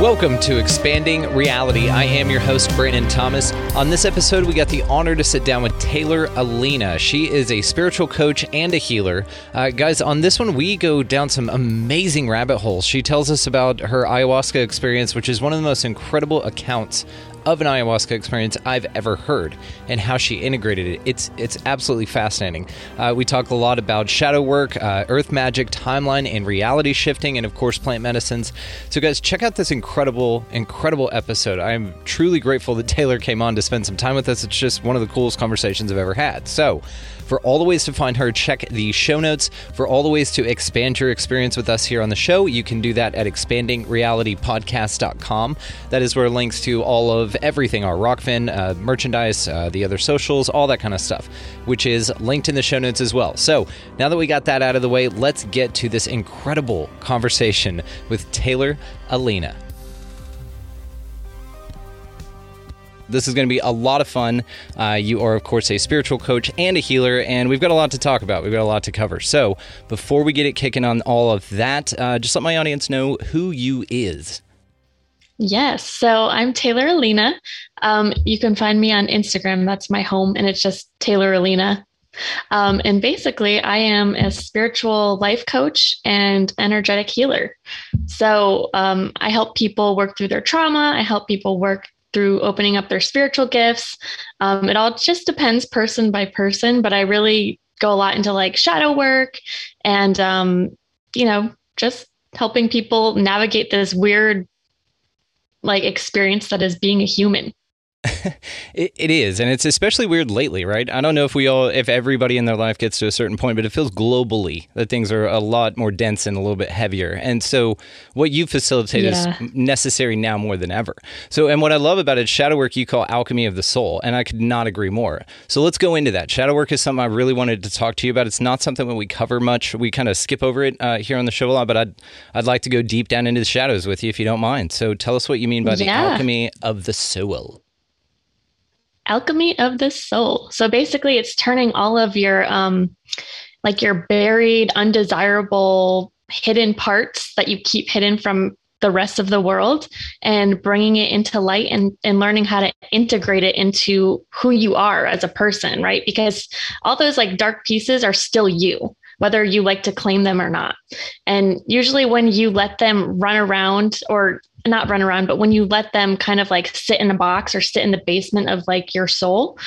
Welcome to Expanding Reality. I am your host, Brandon Thomas. On this episode, we got the honor to sit down with Taylor Aelina. She is a spiritual coach and a healer. Uh, guys, on this one, we go down some amazing rabbit holes. She tells us about her ayahuasca experience, which is one of the most incredible accounts of an ayahuasca experience I've ever heard and how she integrated it. It's it's absolutely fascinating. Uh, we talk a lot about shadow work, uh, earth magic, timeline, and reality shifting, and of course plant medicines. So guys, check out this incredible, incredible episode. I'm truly grateful that Taylor came on to spend some time with us. It's just one of the coolest conversations I've ever had. So. For all the ways to find her, check the show notes. For all the ways to expand your experience with us here on the show, you can do that at expandingrealitypodcast.com. That is where links to all of everything are Rokfin, uh, merchandise, uh, the other socials, all that kind of stuff, which is linked in the show notes as well. So now that we got that out of the way, let's get to this incredible conversation with Taylor Aelina. This is going to be a lot of fun. Uh, you are, of course, a spiritual coach and a healer, and we've got a lot to talk about. We've got a lot to cover. So, before we get it kicking on all of that, uh, just let my audience know who you is. Yes. So I'm Taylor Aelina. Um, you can find me on Instagram. That's my home, and it's just Taylor Aelina. Um, and basically, I am a spiritual life coach and energetic healer. So um, I help people work through their trauma. I help people work through opening up their spiritual gifts. Um, it all just depends person by person, but I really go a lot into like shadow work and, um, you know, just helping people navigate this weird like experience that is being a human. it, it is, and it's especially weird lately, right? I don't know if we all, if everybody in their life gets to a certain point, but it feels globally that things are a lot more dense and a little bit heavier. And so, what you facilitate yeah. is necessary now more than ever. So, and what I love about it, shadow work you call alchemy of the soul, and I could not agree more. So, let's go into that. Shadow work is something I really wanted to talk to you about. It's not something that we cover much. We kind of skip over it uh, here on the show a lot, but I'd I'd like to go deep down into the shadows with you if you don't mind. So, tell us what you mean by the alchemy of the soul alchemy of the soul. So basically, it's turning all of your um, like your buried, undesirable, hidden parts that you keep hidden from the rest of the world and bringing it into light and, and learning how to integrate it into who you are as a person, right? Because all those like dark pieces are still you, whether you like to claim them or not. And usually when you let them run around or not run around, but when you let them kind of like sit in a box or sit in the basement of like your soul,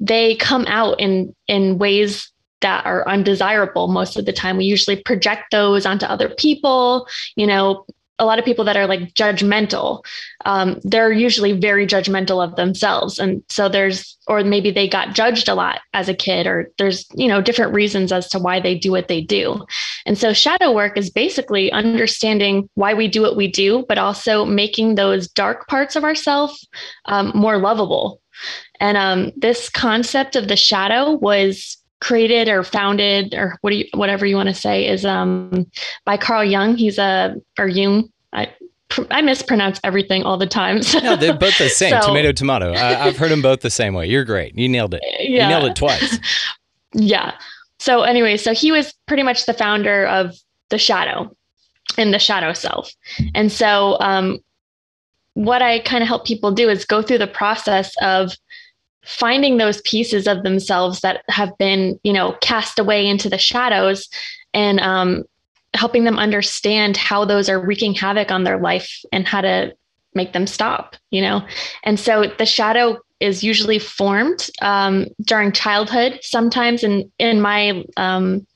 they come out in in ways that are undesirable most of the time. We usually project those onto other people, you know, a lot of people that are like judgmental um, they're usually very judgmental of themselves. And so there's or maybe they got judged a lot as a kid or there's you know different reasons as to why they do what they do. And so shadow work is basically understanding why we do what we do but also making those dark parts of ourselves um, more lovable. And um, this concept of the shadow was created or founded or what do you, whatever you want to say is um, by Carl Jung. He's a or Jung. I I mispronounce everything all the time. So. No, they're both the same. so, tomato, tomato. I, have heard them both the same way. You're great. You nailed it. Yeah. You nailed it twice. yeah. So anyway, so he was pretty much the founder of the shadow and the shadow self. And so um, what I kind of help people do is go through the process of finding those pieces of themselves that have been, you know, cast away into the shadows and um, helping them understand how those are wreaking havoc on their life and how to make them stop, you know? And so the shadow is usually formed um, during childhood. Sometimes in, in my um,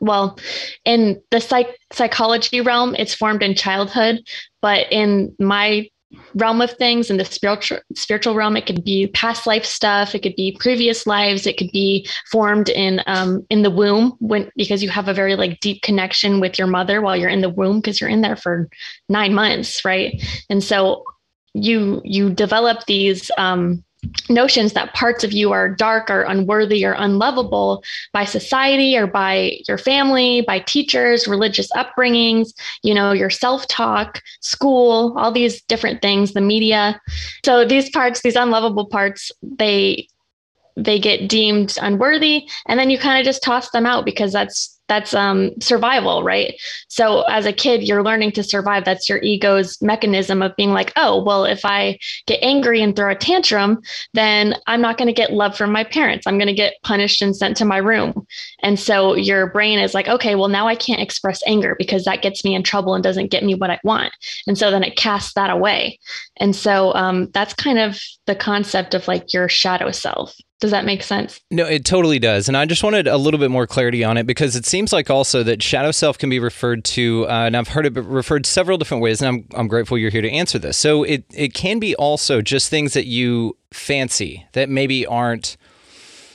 well, in the psych- psychology realm, it's formed in childhood, but in my realm of things in the spiritual spiritual realm. It could be past life stuff. It could be previous lives. It could be formed in um, in the womb when because you have a very like deep connection with your mother while you're in the womb because you're in there for nine months right? And so you you develop these um, notions that parts of you are dark or unworthy or unlovable by society or by your family, by teachers, religious upbringings, you know, your self talk, school, all these different things, the media. So these parts, these unlovable parts, they they get deemed unworthy and then you kind of just toss them out because that's that's um, survival, right? So as a kid, you're learning to survive. That's your ego's mechanism of being like, oh, well, if I get angry and throw a tantrum, then I'm not going to get love from my parents. I'm going to get punished and sent to my room. And so your brain is like, okay, well, now I can't express anger because that gets me in trouble and doesn't get me what I want. And so then it casts that away. And so um, that's kind of the concept of like your shadow self. Does that make sense? No, it totally does. And I just wanted a little bit more clarity on it because it seems like also that shadow self can be referred to, uh, and I've heard it referred several different ways, and I'm, I'm grateful you're here to answer this. So it, it can be also just things that you fancy that maybe aren't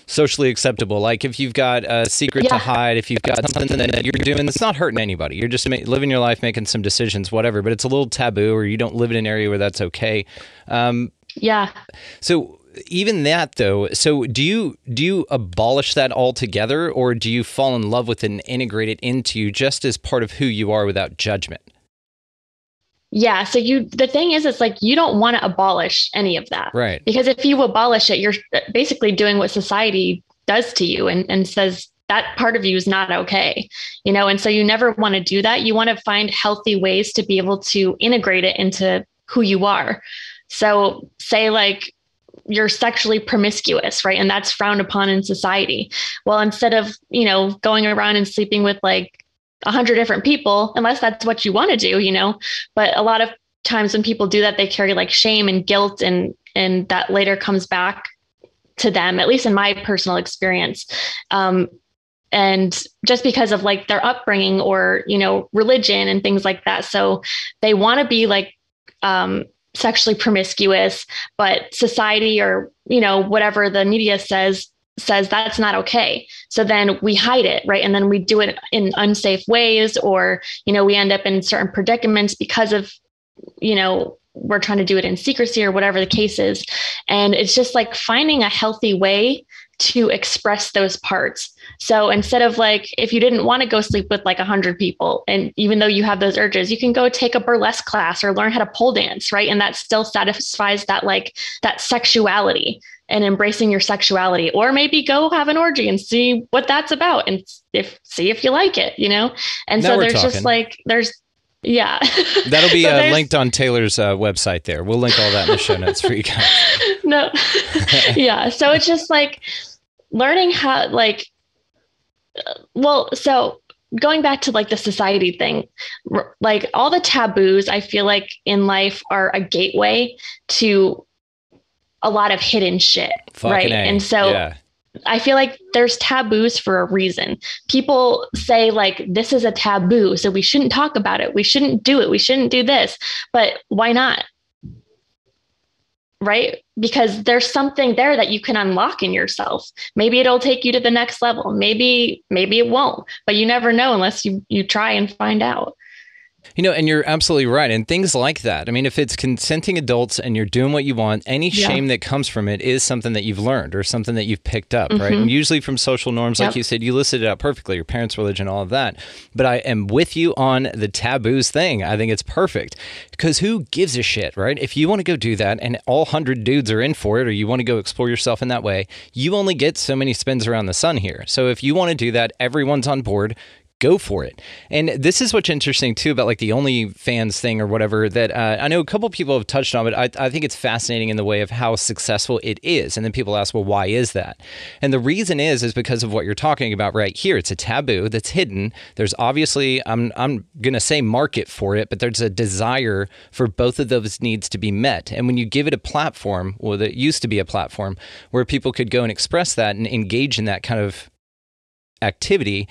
socially acceptable. Like if you've got a secret yeah. to hide, if you've got something that you're doing that's not hurting anybody, you're just ma- living your life, making some decisions, whatever, but it's a little taboo or you don't live in an area where that's okay. Um, yeah. So even that though so do you do you abolish that altogether or do you fall in love with it and integrate it into you just as part of who you are without judgment? Yeah so you the thing is it's like you don't want to abolish any of that. Right. Because if you abolish it you're basically doing what society does to you and, and says that part of you is not okay you know and so you never want to do that. You want to find healthy ways to be able to integrate it into who you are. So say like you're sexually promiscuous, right? And that's frowned upon in society. Well, instead of, you know, going around and sleeping with like a hundred different people, unless that's what you want to do, you know, but a lot of times when people do that, they carry like shame and guilt and, and that later comes back to them, at least in my personal experience. Um, and just because of like their upbringing or, you know, religion and things like that. So they want to be like, um, sexually promiscuous, but society or, you know, whatever the media says says that's not okay. So then we hide it, right? And then we do it in unsafe ways or, you know, we end up in certain predicaments because of, you know, we're trying to do it in secrecy or whatever the case is. And it's just like finding a healthy way to express those parts. So instead of like, if you didn't want to go sleep with like a hundred people, and even though you have those urges, you can go take a burlesque class or learn how to pole dance, right? And that still satisfies that like that sexuality and embracing your sexuality, or maybe go have an orgy and see what that's about, and if see if you like it, you know. And now so there's talking. just like there's yeah. That'll be uh, linked on Taylor's uh, website there. We'll link all that in the show notes for you guys. no. yeah. So it's just like learning how, like, uh, well, so going back to like the society thing, like all the taboos I feel like in life are a gateway to a lot of hidden shit. Fucking right. A. And so yeah. I feel like there's taboos for a reason. People say, like, this is a taboo, so we shouldn't talk about it. We shouldn't do it. We shouldn't do this. But why not? Right? Because there's something there that you can unlock in yourself. Maybe it'll take you to the next level. Maybe, maybe it won't, but you never know unless you you try and find out. You know, and you're absolutely right. And things like that. I mean, if it's consenting adults and you're doing what you want, any yeah. shame that comes from it is something that you've learned or something that you've picked up, mm-hmm. right? And usually from social norms, yep. like you said, you listed it out perfectly your parents' religion, all of that. But I am with you on the taboos thing. I think it's perfect because who gives a shit, right? If you want to go do that and all 100 dudes are in for it or you want to go explore yourself in that way, you only get so many spins around the sun here. So if you want to do that, everyone's on board go for it. And this is what's interesting too about like the OnlyFans thing or whatever that uh, I know a couple people have touched on, but I, I think it's fascinating in the way of how successful it is. And then people ask, well, why is that? And the reason is is because of what you're talking about right here. It's a taboo that's hidden. There's obviously I'm I'm gonna say market for it, but there's a desire for both of those needs to be met. And when you give it a platform, well, that used to be a platform where people could go and express that and engage in that kind of activity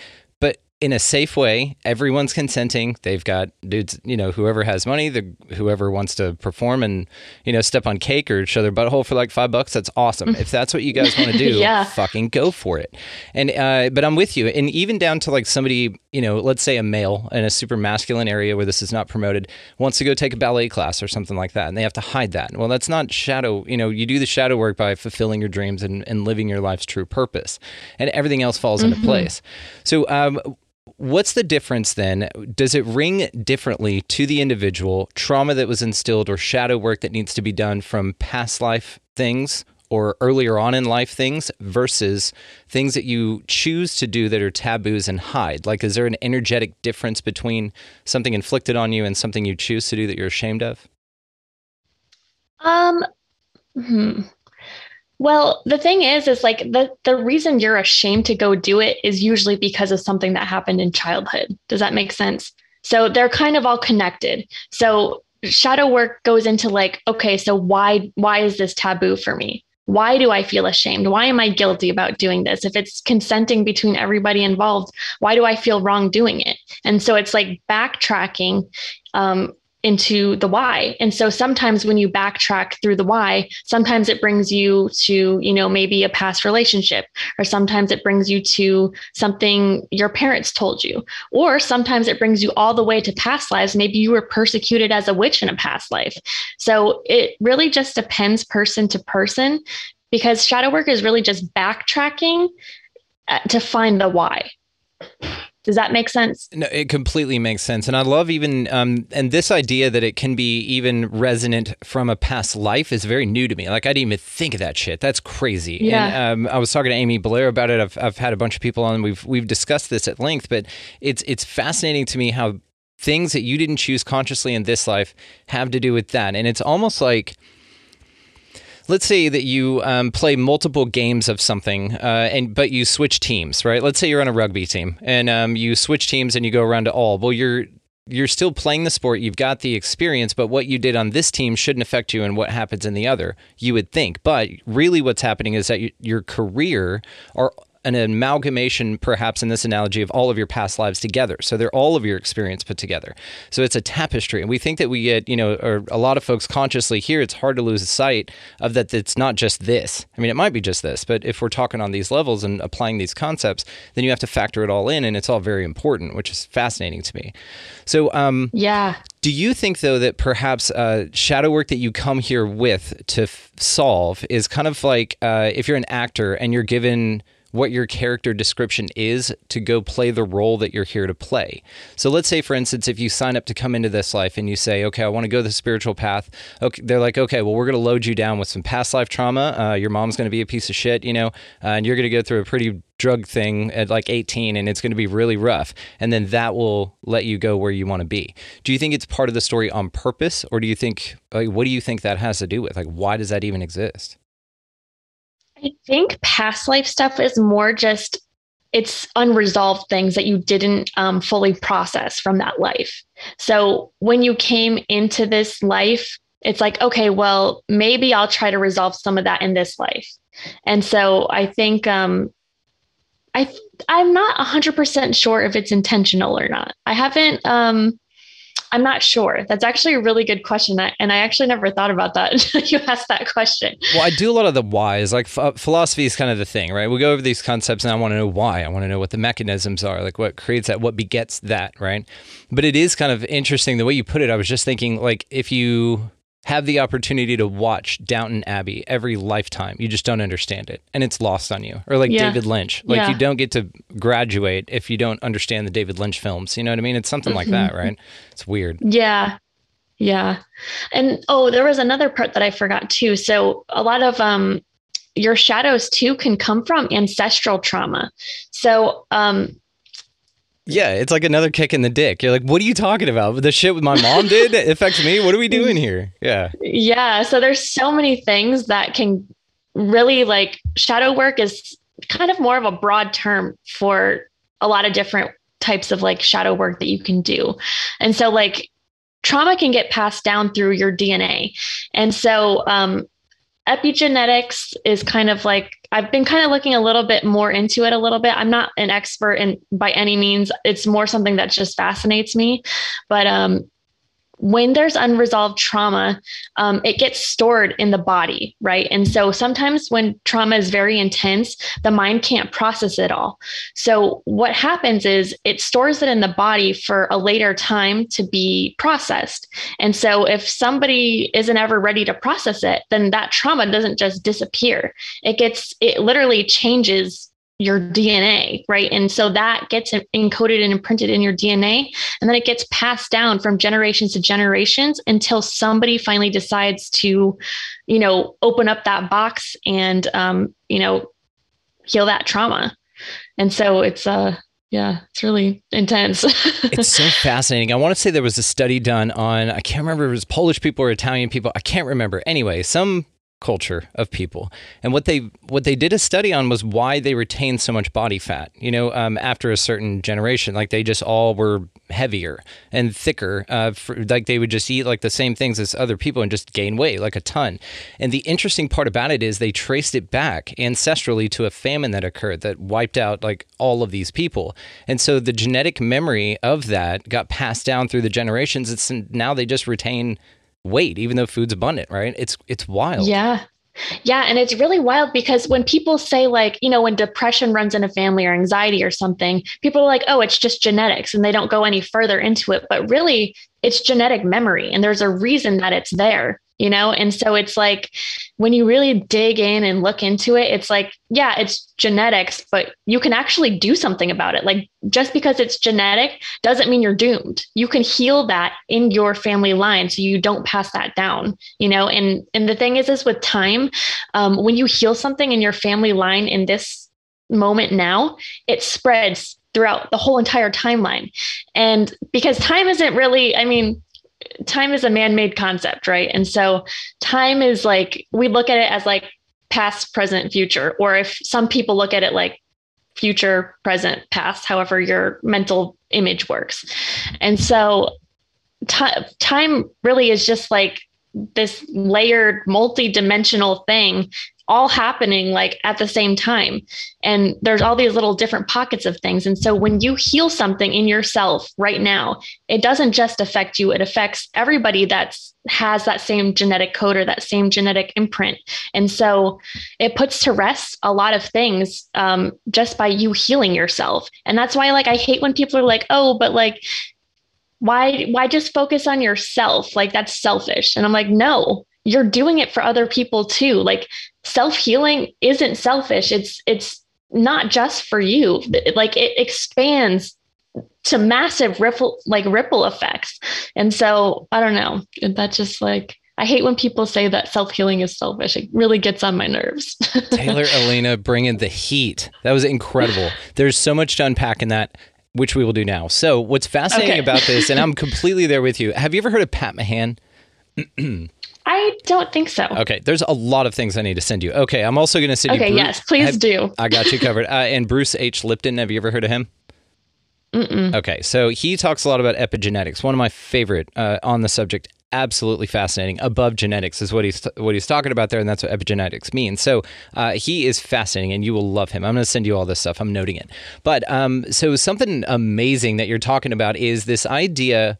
in a safe way. Everyone's consenting. They've got dudes, you know, whoever has money, the whoever wants to perform and you know step on cake or show their butthole for like five bucks. That's awesome. if that's what you guys want to do, Yeah. fucking go for it. And uh, but I'm with you. And even down to like somebody, you know, let's say a male in a super masculine area where this is not promoted wants to go take a ballet class or something like that, and they have to hide that. Well, that's not shadow. You know, you do the shadow work by fulfilling your dreams and, and living your life's true purpose, and everything else falls into place. So. Um, What's the difference then? Does it ring differently to the individual, trauma that was instilled or shadow work that needs to be done from past life things or earlier on in life things versus things that you choose to do that are taboos and hide? Like, is there an energetic difference between something inflicted on you and something you choose to do that you're ashamed of? Um, hmm. Well, the thing is, is like the the reason you're ashamed to go do it is usually because of something that happened in childhood. Does that make sense? So they're kind of all connected. So shadow work goes into like, okay, so why why is this taboo for me? Why do I feel ashamed? Why am I guilty about doing this? If it's consenting between everybody involved, why do I feel wrong doing it? And so it's like backtracking um, into the why. And so sometimes when you backtrack through the why, sometimes it brings you to, you know, maybe a past relationship, or sometimes it brings you to something your parents told you, or sometimes it brings you all the way to past lives. Maybe you were persecuted as a witch in a past life. So it really just depends person to person because shadow work is really just backtracking uh, to find the why. Does that make sense? No, it completely makes sense, and I love even um, and this idea that it can be even resonant from a past life is very new to me. Like I didn't even think of that shit. That's crazy. Yeah. And um, I was talking to Amy Blair about it. I've I've had a bunch of people on. We've we've discussed this at length, but it's it's fascinating to me how things that you didn't choose consciously in this life have to do with that, and it's almost like let's say that you um, play multiple games of something uh, and but you switch teams right? Let's say you're on a rugby team and um, you switch teams and you go around to all. Well you're you're still playing the sport. You've got the experience but what you did on this team shouldn't affect you and what happens in the other you would think. But really what's happening is that your career or an amalgamation, perhaps in this analogy, of all of your past lives together. So they're all of your experience put together. So it's a tapestry. And we think that we get, you know, or a lot of folks consciously here, it's hard to lose sight of that it's not just this. I mean, it might be just this, but if we're talking on these levels and applying these concepts, then you have to factor it all in. And it's all very important, which is fascinating to me. So, um, Yeah. do you think, though, that perhaps uh, shadow work that you come here with to f- solve is kind of like uh, if you're an actor and you're given what your character description is to go play the role that you're here to play. So let's say, for instance, if you sign up to come into this life and you say, okay, I want to go the spiritual path. Okay, they're like, okay, well, we're going to load you down with some past life trauma. Uh, your mom's going to be a piece of shit, you know, uh, and you're going to go through a pretty drug thing at like 18 and it's going to be really rough and then that will let you go where you want to be do you think it's part of the story on purpose or do you think like what do you think that has to do with like why does that even exist I think past life stuff is more just it's unresolved things that you didn't um, fully process from that life. So when you came into this life, it's like, okay, well, maybe I'll try to resolve some of that in this life. And so I think um, I I'm not 100% sure if it's intentional or not. I haven't um, I'm not sure. That's actually a really good question. And I actually never thought about that until you asked that question. well i do a lot of the whys like ph- uh, philosophy is kind of the thing right we go over these concepts and i want to know why i want to know what the mechanisms are like what creates that what begets that right but it is kind of interesting the way you put it i was just thinking like if you have the opportunity to watch Downton Abbey every lifetime. You just don't understand it and it's lost on you. Or like Yeah. David Lynch. Like Yeah. you don't get to graduate if you don't understand the David Lynch films. You know what I mean? It's something like that, right? It's weird. Yeah. Yeah. And oh, there was another part that I forgot too. So a lot of um your shadows too can come from ancestral trauma. So um Yeah, it's like another kick in the dick. You're like, what are you talking about? The shit my mom did affects me. What are we doing here? Yeah. yeah, so there's so many things that can really like shadow work is kind of more of a broad term for a lot of different types of like shadow work that you can do. And so like trauma can get passed down through your DNA. And so um epigenetics is kind of like I've been kind of looking a little bit more into it a little bit. I'm not an expert in by any means. It's more something that just fascinates me. But um, when there's unresolved trauma, um, it gets stored in the body, right? And so sometimes when trauma is very intense, the mind can't process it all. So what happens is it stores it in the body for a later time to be processed. And so if somebody isn't ever ready to process it, then that trauma doesn't just disappear. It gets, it literally changes your DNA, right? And so that gets encoded and imprinted in your DNA. And then it gets passed down from generations to generations until somebody finally decides to, you know, open up that box and, um, you know, heal that trauma. And so it's, uh, yeah, it's really intense. it's so fascinating. I want to say there was a study done on, I can't remember if it was Polish people or Italian people. I can't remember. Anyway, some culture of people. And what they what they did a study on was why they retain so much body fat. You know, um, after a certain generation, like they just all were heavier and thicker. Uh, for, like they would just eat like the same things as other people and just gain weight like a ton. And the interesting part about it is they traced it back ancestrally to a famine that occurred that wiped out like all of these people. And so the genetic memory of that got passed down through the generations. It's now they just retain weight, even though food's abundant, right? It's it's wild. Yeah. Yeah. And it's really wild because when people say, like, you know, when depression runs in a family or anxiety or something, people are like, oh, it's just genetics and they don't go any further into it. But really, it's genetic memory. And there's a reason that it's there you know? And so it's like when you really dig in and look into it, it's like, yeah, it's genetics, but you can actually do something about it. Like just because it's genetic doesn't mean you're doomed. You can heal that in your family line so you don't pass that down, you know? And and the thing is is with time, um, when you heal something in your family line in this moment now, it spreads throughout the whole entire timeline. And because time isn't really, I mean, time is a man-made concept, right? And so time is like we look at it as like past, present, future, or if some people look at it like future, present, past, however your mental image works. And so t- time really is just like this layered multi-dimensional thing all happening like at the same time. And there's all these little different pockets of things. And so when you heal something in yourself right now, it doesn't just affect you, it affects everybody that's has that same genetic code or that same genetic imprint. And so it puts to rest a lot of things um, just by you healing yourself. And that's why like I hate when people are like, oh, but like why why just focus on yourself like that's selfish and i'm like no you're doing it for other people too like self-healing isn't selfish it's it's not just for you like it expands to massive ripple like ripple effects and so i don't know That just like I hate when people say that self healing is selfish. It really gets on my nerves. Taylor Aelina bringing the heat. That was incredible. There's so much to unpack in that, which we will do now. So, what's fascinating okay. about this, and I'm completely there with you. Have you ever heard of Pat Mahan? I don't think so. Okay, there's a lot of things I need to send you. Okay, I'm also going to send okay, you. Okay, yes, please have, do. I got you covered. Uh, and Bruce H. Lipton, have you ever heard of him? Mm-mm. Okay, so he talks a lot about epigenetics. One of my favorite uh, on the subject. Absolutely fascinating. Above genetics is what he's what he's talking about there, and that's what epigenetics means. So uh, he is fascinating, and you will love him. I'm going to send you all this stuff. I'm noting it. But um, so something amazing that you're talking about is this idea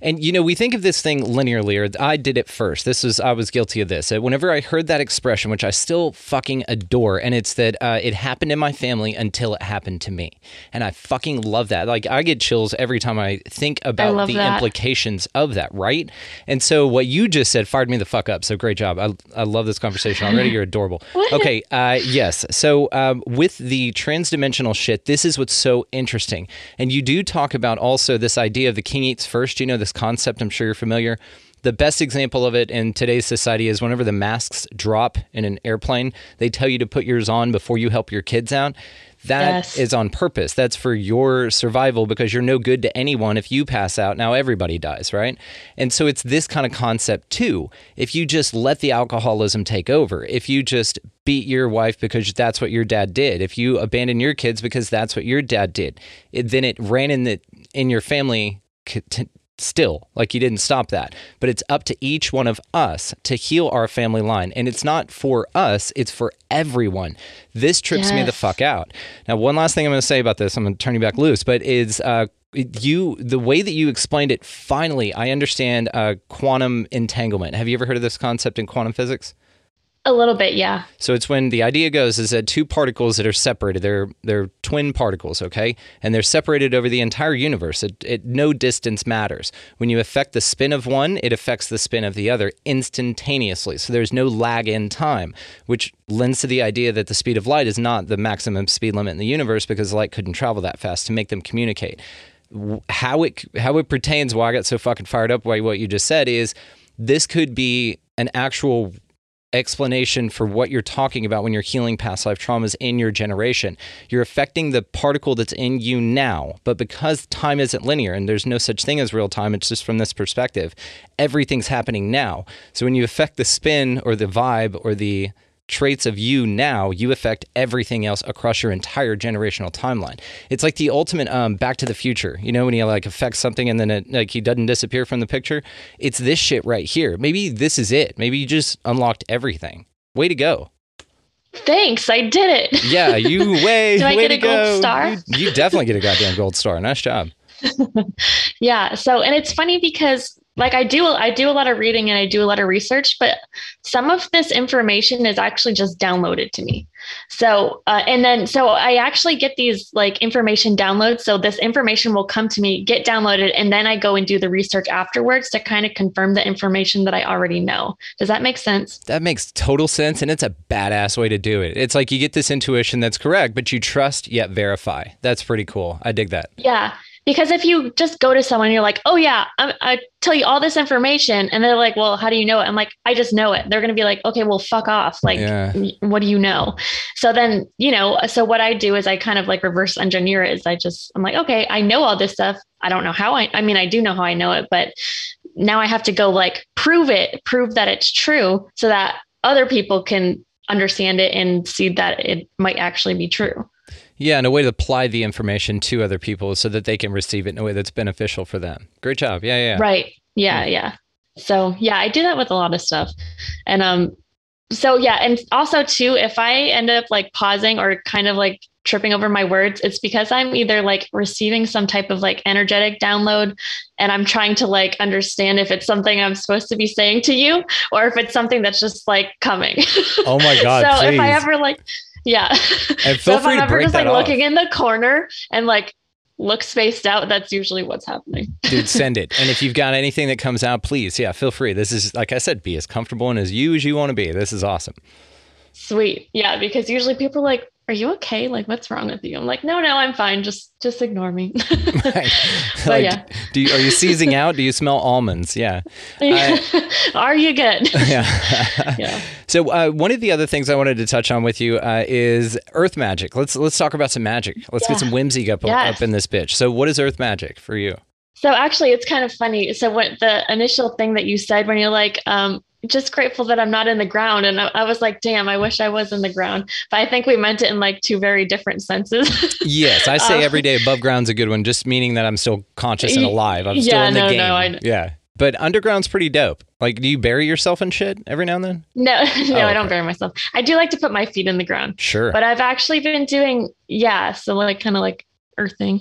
and you know, we think of this thing linearly, or I did it first. This was I was guilty of this. Whenever I heard that expression, which I still fucking adore, and it's that uh, it happened in my family until it happened to me, and I fucking love that. Like I get chills every time I think about the that. implications of that, right? And so what you just said fired me the fuck up. So great job. I, I love this conversation already. You're adorable. okay, uh, yes. So um, with the transdimensional shit, this is what's so interesting, and you do talk about also this idea of the king eats first. You know this this concept. I'm sure you're familiar. The best example of it in today's society is whenever the masks drop in an airplane, they tell you to put yours on before you help your kids out. That yes. is on purpose. That's for your survival because you're no good to anyone if you pass out. Now everybody dies, right? And so it's this kind of concept too. If you just let the alcoholism take over, if you just beat your wife because that's what your dad did, if you abandon your kids because that's what your dad did, it, then it ran in the in your family still. Like you didn't stop that. But it's up to each one of us to heal our family line. And it's not for us, it's for everyone. This trips me the fuck out. Now, one last thing I'm going to say about this, I'm going to turn you back loose, but is uh, you the way that you explained it finally i understand uh, quantum entanglement have you ever heard of this concept in quantum physics A little bit, yeah. so it's when the idea goes is that two particles that are separated, they're they're twin particles, okay, and they're separated over the entire universe. It, it no distance matters. When you affect the spin of one, it affects the spin of the other instantaneously. So there's no lag in time, which lends to the idea that the speed of light is not the maximum speed limit in the universe because light couldn't travel that fast to make them communicate how it how it pertains why I got so fucking fired up by what you just said is this could be an actual explanation for what you're talking about when you're healing past life traumas in your generation. You're affecting the particle that's in you now, but because time isn't linear and there's no such thing as real time, it's just from this perspective, everything's happening now. So when you affect the spin or the vibe or the traits of you now, you affect everything else across your entire generational timeline. It's like the ultimate um, Back to the Future. You know, when he like affects something and then it, like he doesn't disappear from the picture. It's this shit right here. Maybe this is it. Maybe you just unlocked everything. Way to go! Thanks, I did it. Yeah, you way. Do I way get to a gold go. star? You, you definitely get a goddamn gold star. Nice job. yeah so and it's funny because like i do i do a lot of reading and i do a lot of research but some of this information is actually just downloaded to me so uh, and then so i actually get these like information downloads so this information will come to me get downloaded and then i go and do the research afterwards to kind of confirm the information that i already know does that make sense That makes total sense, and it's a badass way to do it. It's like you get this intuition that's correct, but you trust yet verify. That's pretty cool. I dig that. Yeah. Because if you just go to someone, you're like, oh, yeah, I, I tell you all this information. And they're like, well, how do you know it? I'm like, I just know it. They're going to be like, okay, well, fuck off. Like, Yeah. what do you know? So then, you know, so what I do is I kind of like reverse engineer it. Is I just, I'm like, okay, I know all this stuff. I don't know how I, I mean, I do know how I know it, but now I have to go like prove it, prove that it's true so that other people can understand it and see that it might actually be true. Yeah, and a way to apply the information to other people so that they can receive it in a way that's beneficial for them. Great job. Yeah, yeah. Right. Yeah, yeah. So yeah, I do that with a lot of stuff. And um so yeah, and also too, if I end up like pausing or kind of like tripping over my words, it's because I'm either like receiving some type of like energetic download and I'm trying to like understand if it's something I'm supposed to be saying to you or if it's something that's just like coming. Oh my God, so if I ever like yeah. And so feel if free I'm to ever break just like off. looking in the corner and like look spaced out, that's usually what's happening. Dude, send it. And if you've got anything that comes out, please, yeah, feel free. This is, like I said, be as comfortable and as you as you want to be. This is awesome. Sweet. Yeah, because usually people are like, "Are you okay? Like, what's wrong with you?" I'm like, "No, no, I'm fine. Just, just ignore me." like, yeah. do you, are you seizing out? Do you smell almonds? Yeah. are you good? Yeah. yeah. So uh, one of the other things I wanted to touch on with you uh, is Earth magic. Let's let's talk about some magic. Let's get some whimsy up, Yes. up in this bitch. So what is Earth magic for you? So actually, it's kind of funny. So what the initial thing that you said when you're like, um, just grateful that I'm not in the ground, and I, I was like, damn, I wish I was in the ground. But I think we meant it in like two very different senses. Yes, I say Um, every day above ground's a good one, just meaning that I'm still conscious and alive. I'm still yeah, in the no, game. no, I. Yeah. But underground's pretty dope. Like, do you bury yourself in shit every now and then? no, no, Oh, I don't bury myself. I do like to put my feet in the ground. Sure. but I've actually been doing yeah, so like kind of like earthing.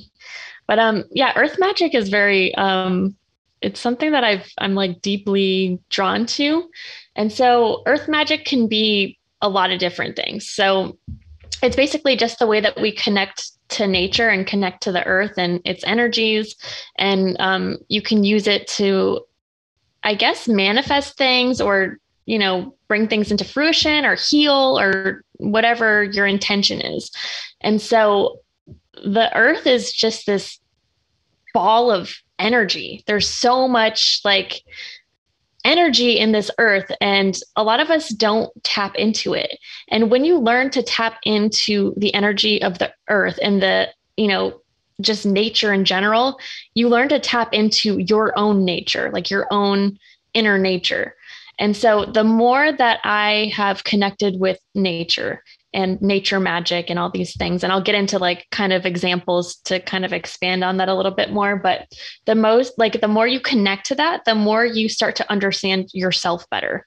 But um yeah, earth magic is very um it's something that I've I'm like deeply drawn to. And so earth magic can be a lot of different things. So it's basically just the way that we connect to nature and connect to the earth and its energies and um, you can use it to i guess manifest things or you know bring things into fruition or heal or whatever your intention is and so the earth is just this ball of energy. There's so much like energy in this earth and a lot of us don't tap into it. And when you learn to tap into the energy of the earth and the you know just nature in general you learn to tap into your own nature like your own inner nature. And so the more that i have connected with nature and nature magic and all these things. And I'll get into like kind of examples to kind of expand on that a little bit more. But the most, like, the more you connect to that, the more you start to understand yourself better.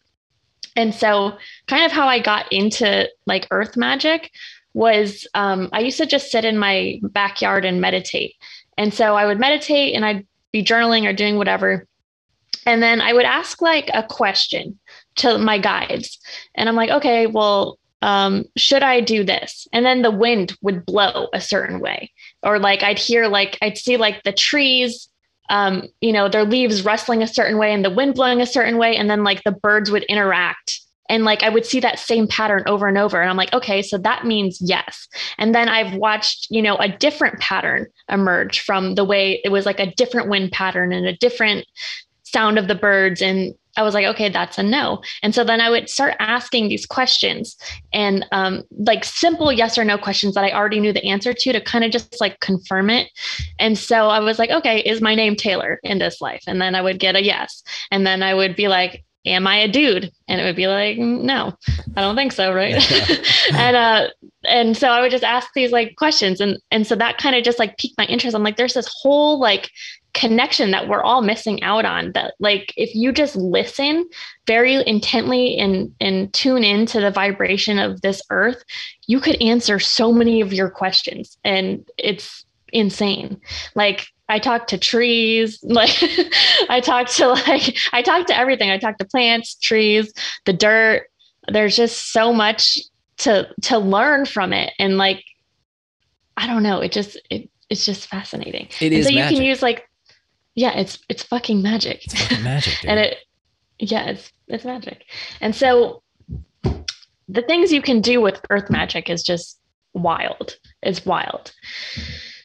And so, kind of how I got into like earth magic was um, I used to just sit in my backyard and meditate. And so I would meditate and I'd be journaling or doing whatever. And then I would ask like a question to my guides. And I'm like, okay, well, um, should I do this? And then the wind would blow a certain way. Or like I'd hear like I'd see like the trees, um, you know, their leaves rustling a certain way and the wind blowing a certain way. And then like the birds would interact and like I would see that same pattern over and over. And I'm like, okay, so that means yes. And then I've watched, you know, a different pattern emerge from the way it was like a different wind pattern and a different sound of the birds. And I was like, okay, that's a no. And so then I would start asking these questions and um, like simple yes or no questions that I already knew the answer to to kind of just like confirm it. And so I was like, okay, is my name Taylor in this life? And then I would get a yes. And then I would be like, am I a dude? And it would be like, no, I don't think so, right? and uh, and so I would just ask these like questions, and and so that kind of just like piqued my interest. I'm like, there's this whole like connection that we're all missing out on. That like if you just listen very intently and and tune into the vibration of this earth, you could answer so many of your questions, and it's insane. Like I talk to trees, like I talk to like I talk to everything. I talk to plants, trees, the dirt. There's just so much to to learn from it and like I don't know, it just it, it's just fascinating. It is so you magic. can use like yeah, it's it's fucking magic. It's fucking magic, and it yeah, it's it's magic. And so the things you can do with earth magic is just wild. It's wild.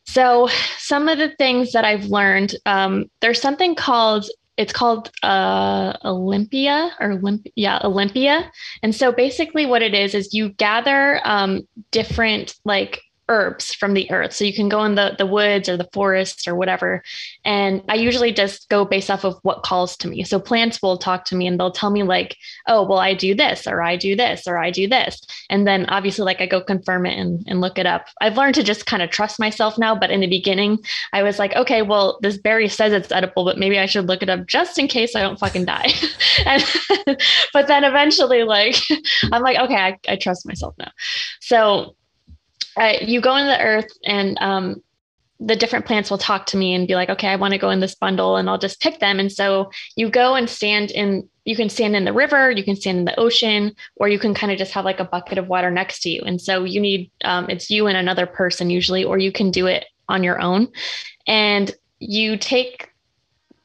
So some of the things that I've learned, um, there's something called it's called uh, Olympia or Olymp- yeah Olympia, and so basically what it is is you gather um, different like herbs from the earth. So you can go in the, the woods or the forests or whatever. And I usually just go based off of what calls to me. So plants will talk to me and they'll tell me, like, oh, well, I do this or I do this or I do this. And then obviously, like, I go confirm it and, and look it up. I've learned to just kind of trust myself now. But in the beginning, I was like, okay, well, this berry says it's edible, but maybe I should look it up just in case I don't fucking die. and, but then eventually, like, I'm like, okay, I, I trust myself now. So, uh, you go into the earth and um, the different plants will talk to me and be like, okay, I want to go in this bundle and I'll just pick them. And so you go and stand in, you can stand in the river, you can stand in the ocean, or you can kind of just have like a bucket of water next to you. And so you need, um, it's you and another person usually, or you can do it on your own. And you take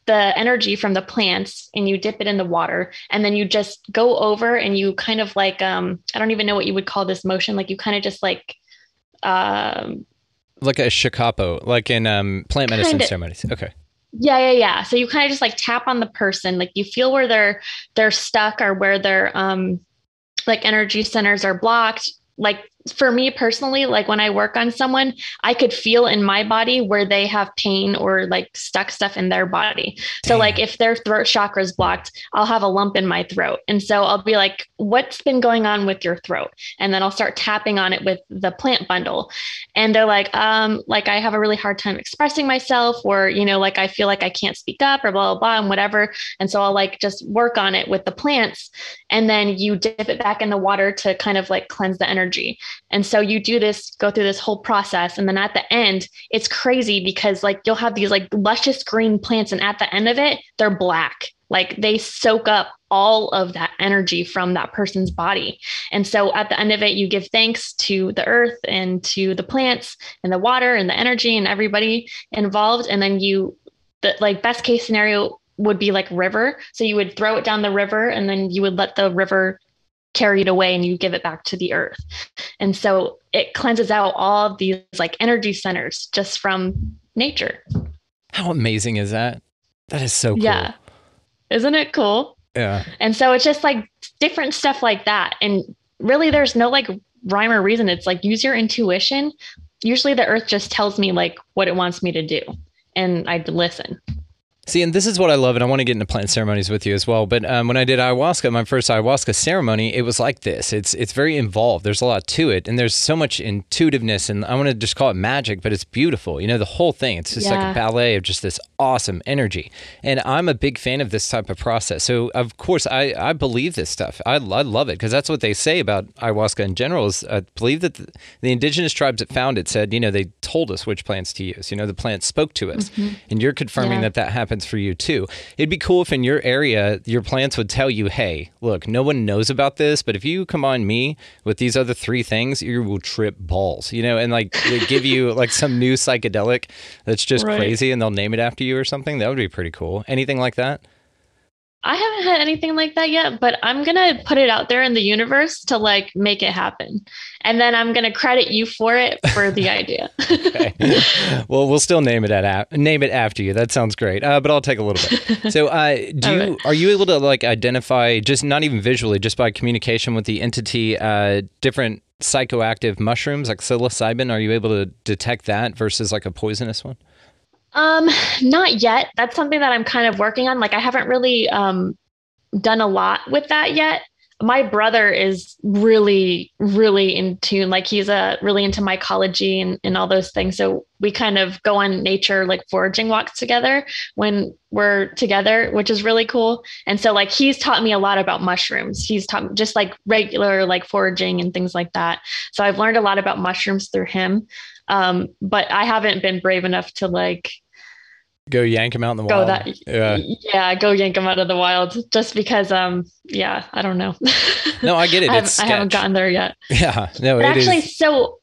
the energy from the plants and you dip it in the water and then you just go over and you kind of like um i don't even know what you would call this motion like you kind of just like um like a shacapa, like in um, plant medicine Kinda. ceremonies. Okay. yeah yeah yeah so you kind of just like tap on the person like you feel where they're they're stuck or where their um like energy centers are blocked like for me personally like when i work on someone i could feel in my body where they have pain or like stuck stuff in their body. So like if their throat chakra is blocked i'll have a lump in my throat. And so i'll be like what's been going on with your throat? And then i'll start tapping on it with the plant bundle. And they're like um like i have a really hard time expressing myself or you know like i feel like i can't speak up or blah blah blah and whatever. And so i'll like just work on it with the plants. And then you dip it back in the water to kind of like cleanse the energy and so you do this, go through this whole process. And then at the end, it's crazy because like you'll have these like luscious green plants. And at the end of it, they're black. Like they soak up all of that energy from that person's body. And so at the end of it, you give thanks to the earth and to the plants and the water and the energy and everybody involved. And then you, the like best case scenario would be like river. So you would throw it down the river and then you would let the river carry it away and you give it back to the earth. And so it cleanses out all of these like energy centers just from nature. How amazing is that? That is so cool. Yeah. Isn't it cool? Yeah. And so it's just like different stuff like that. And really, there's no like rhyme or reason. It's like use your intuition. Usually, the earth just tells me like what it wants me to do, and I listen. See, and this is what I love, and I want to get into plant ceremonies with you as well. But um, when I did ayahuasca, my first ayahuasca ceremony, it was like this. It's it's very involved. There's a lot to it, and there's so much intuitiveness, and I want to just call it magic, but it's beautiful. You know, the whole thing. It's just like a ballet of just this awesome energy, and I'm a big fan of this type of process. So of course, I I believe this stuff. I, I love it because that's what they say about ayahuasca in general. Is I believe that the, the indigenous tribes that found it said, you know, they told us which plants to use. You know, the plants spoke to us, and you're confirming Yeah. that that happens for you too. It'd be cool if in your area your plants would tell you, "Hey, look, no one knows about this, but if you combine me with these other three things, you will trip balls." You know, and like they give you like some new psychedelic that's just Right. crazy, and they'll name it after you or something. That would be pretty cool. Anything like that? I haven't had anything like that yet, but I'm gonna put it out there in the universe to like make it happen, and then I'm gonna credit you for it for the idea. Okay. well, we'll still name it at name it after you. That sounds great. Uh, but I'll take a little bit. So, uh, do you right. are you able to like identify just not even visually, just by communication with the entity, uh, different psychoactive mushrooms like psilocybin? Are you able to detect that versus like a poisonous one? Um, not yet. That's something that I'm kind of working on. Like I haven't really um done a lot with that yet. My brother is really, really in tune. Like he's uh, really into mycology and, and all those things. So we kind of go on nature like foraging walks together when we're together, which is really cool. And so like he's taught me a lot about mushrooms. He's taught just like regular like foraging and things like that. So I've learned a lot about mushrooms through him. Um, but I haven't been brave enough to like Go yank them out in the go wild. that Yeah. yeah go yank them out of the wild just because um yeah i don't know No, I get it. I, haven't, I haven't gotten there yet Yeah. No, but it is. actually so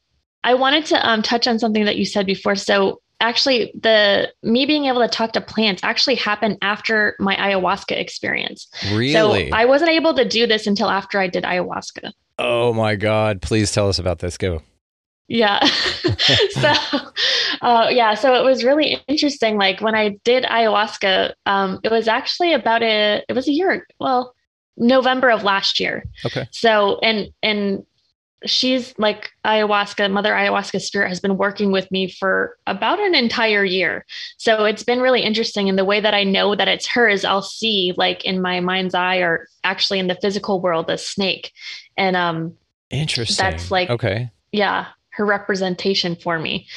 i wanted to um touch on something that you said before so actually the me being able to talk to plants actually happened after my ayahuasca experience really. so i wasn't able to do this until after i did ayahuasca oh my God! Please tell us about this. Go. Yeah. so, uh, yeah. So it was really interesting. Like when I did ayahuasca, um, it was actually about a, it was a year, well, November of last year. Okay. So, and, and she's like ayahuasca, mother ayahuasca spirit has been working with me for about an entire year. So it's been really interesting. And the way that I know that it's her is I'll see like in my mind's eye or actually in the physical world, a snake. And, um, Interesting. That's like- okay. yeah her representation for me.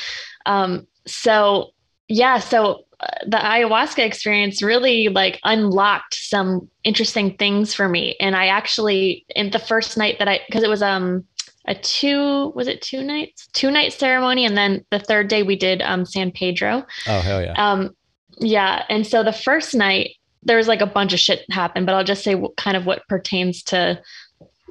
Um so yeah so uh, the ayahuasca experience really like unlocked some interesting things for me. And i actually in the first night that i because it was um a two was it two nights? Two night ceremony. And then the third day we did um san pedro. Oh hell yeah. um, yeah. And so the first night, there was like a bunch of shit happened, but I'll just say what, kind of what pertains to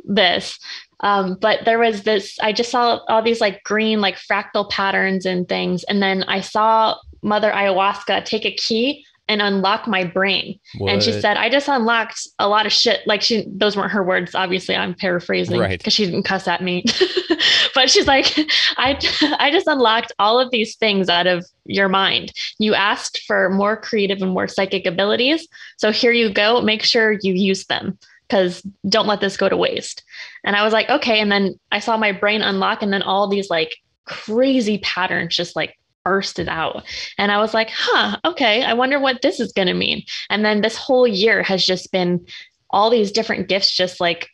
this. Um, but there was this, I just saw all these like green, like fractal patterns and things. And then I saw Mother Ayahuasca take a key and unlock my brain. And she said, I just unlocked a lot of shit. Like she, those weren't her words. Obviously I'm paraphrasing Right. because she didn't cuss at me, but she's like, I, I just unlocked all of these things out of your mind. You asked for more creative and more psychic abilities. So here you go. Make sure you use them because don't let this go to waste. And I was like, okay. And then I saw my brain unlock and then all these like crazy patterns just like bursted out. And I was like, huh, okay, I wonder what this is going to mean. And then this whole year has just been all these different gifts just like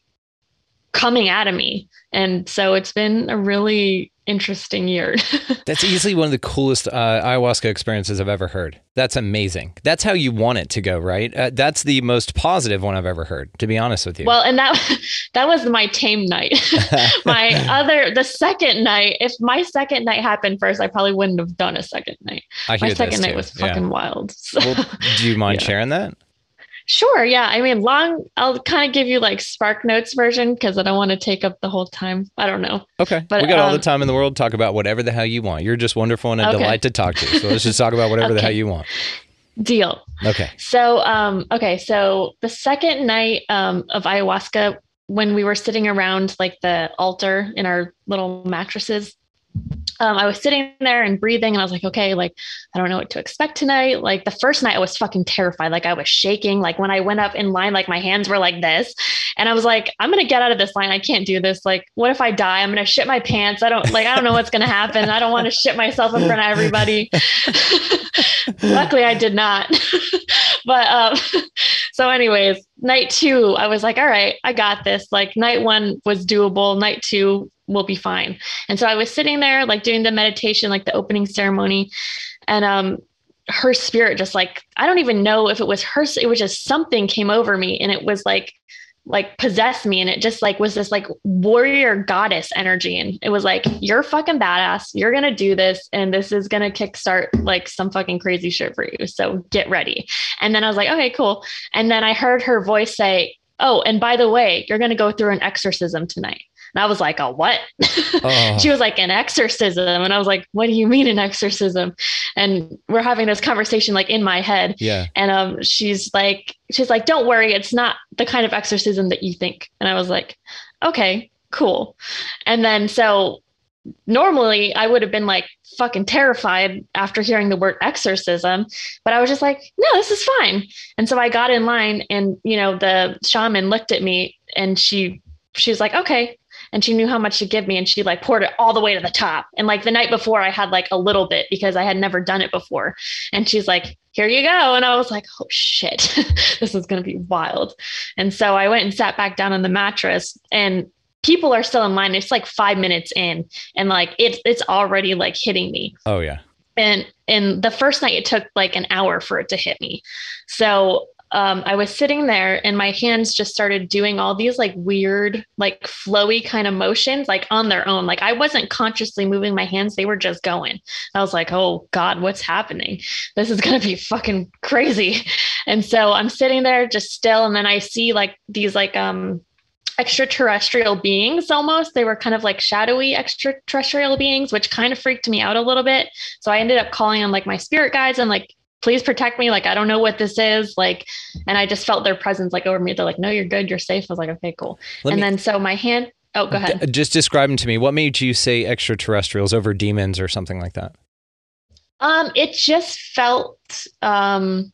coming out of me. And so it's been a really interesting year. That's easily one of the coolest uh, ayahuasca experiences I've ever heard. That's amazing. That's how you want it to go, right? Uh, that's the most positive one I've ever heard, to be honest with you. well, and that that was my tame night. my other the second night, if my second night happened first, I probably wouldn't have done a second night. I My second night was Yeah. fucking wild. So- Well, do you mind Yeah. sharing that? Sure. Yeah. I mean, long, I'll kind of give you like Spark Notes version because I don't want to take up the whole time. I don't know. Okay. But, we got all the um, time in the world. Talk about whatever the hell you want. You're just wonderful and a Okay. delight to talk to. So let's just talk about whatever the hell you want. Deal. Okay. So, um, okay. So the second night um, of ayahuasca, when we were sitting around like the altar in our little mattresses, um, I was sitting there and breathing, and I was like, okay, like, I don't know what to expect tonight. Like, the first night, I was fucking terrified. Like, I was shaking. Like, when I went up in line, like, my hands were like this. And I was like, I'm going to get out of this line. I can't do this. Like, what if I die? I'm going to shit my pants. I don't, like, I don't know what's going to happen. I don't want to shit myself in front of everybody. Luckily, I did not. but um, so, anyways, night two, I was like, all right, I got this. Like, night one was doable. Night two will be fine. And so I was sitting there, like doing the meditation, like the opening ceremony, and um, her spirit just like I don't even know if it was her. It was just something came over me, and it was like like possessed me and it just like was this like warrior goddess energy and it was like you're fucking badass you're gonna do this and this is gonna kickstart like some fucking crazy shit for you so get ready and then i was like okay cool and then i heard her voice say oh and by the way you're gonna go through an exorcism tonight and I was like, a what? Oh. she was like, an exorcism. And I was like, what do you mean an exorcism? And we're having this conversation like in my head. Yeah. And um, she's like, she's like, don't worry, it's not the kind of exorcism that you think. And I was like, okay, cool. And then so normally I would have been like fucking terrified after hearing the word exorcism, but I was just like, no, this is fine. And so I got in line and, you know, the shaman looked at me and she, she's like, okay, and she knew how much to give me and she like poured it all the way to the top. And like the night before i had like a little bit because i had never done it before. And she's like here you go. And i was like oh shit. This is going to be wild. And so i went and sat back down on the mattress and people are still in line. It's like five minutes in and like it's it's already like hitting me. Oh yeah. And and the first night it took like an hour for it to hit me. So um, I was sitting there and my hands just started doing all these like weird, like flowy kind of motions, like on their own. Like I wasn't consciously moving my hands, they were just going. I was like, oh God, what's happening? This is going to be fucking crazy. And so I'm sitting there just still. And then I see like these, like, um, extraterrestrial beings almost. They were kind of like shadowy extraterrestrial beings, which kind of freaked me out a little bit. So I ended up calling on like my spirit guides and like please protect me. Like, I don't know what this is. Like, and I just felt their presence like over me. They're like, no, you're good. You're safe. I was like, okay, cool. Let and me, then so my hand, oh, go ahead. D- just describe them to me. What made you say extraterrestrials over demons or something like that? Um, it just felt, um,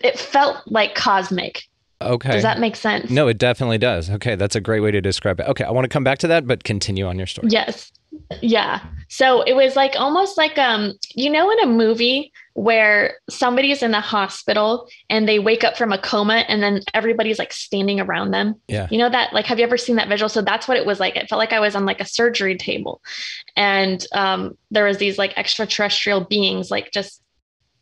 it felt like cosmic. Okay. Does that make sense? No, it definitely does. Okay. That's a great way to describe it. Okay. I want to come back to that, but continue on your story. Yes. Yeah. So it was like almost like um you know in a movie where somebody's in the hospital and they wake up from a coma and then everybody's like standing around them. Yeah. You know that like have you ever seen that visual? So that's what it was like. It felt like I was on like a surgery table and um there was these like extraterrestrial beings like just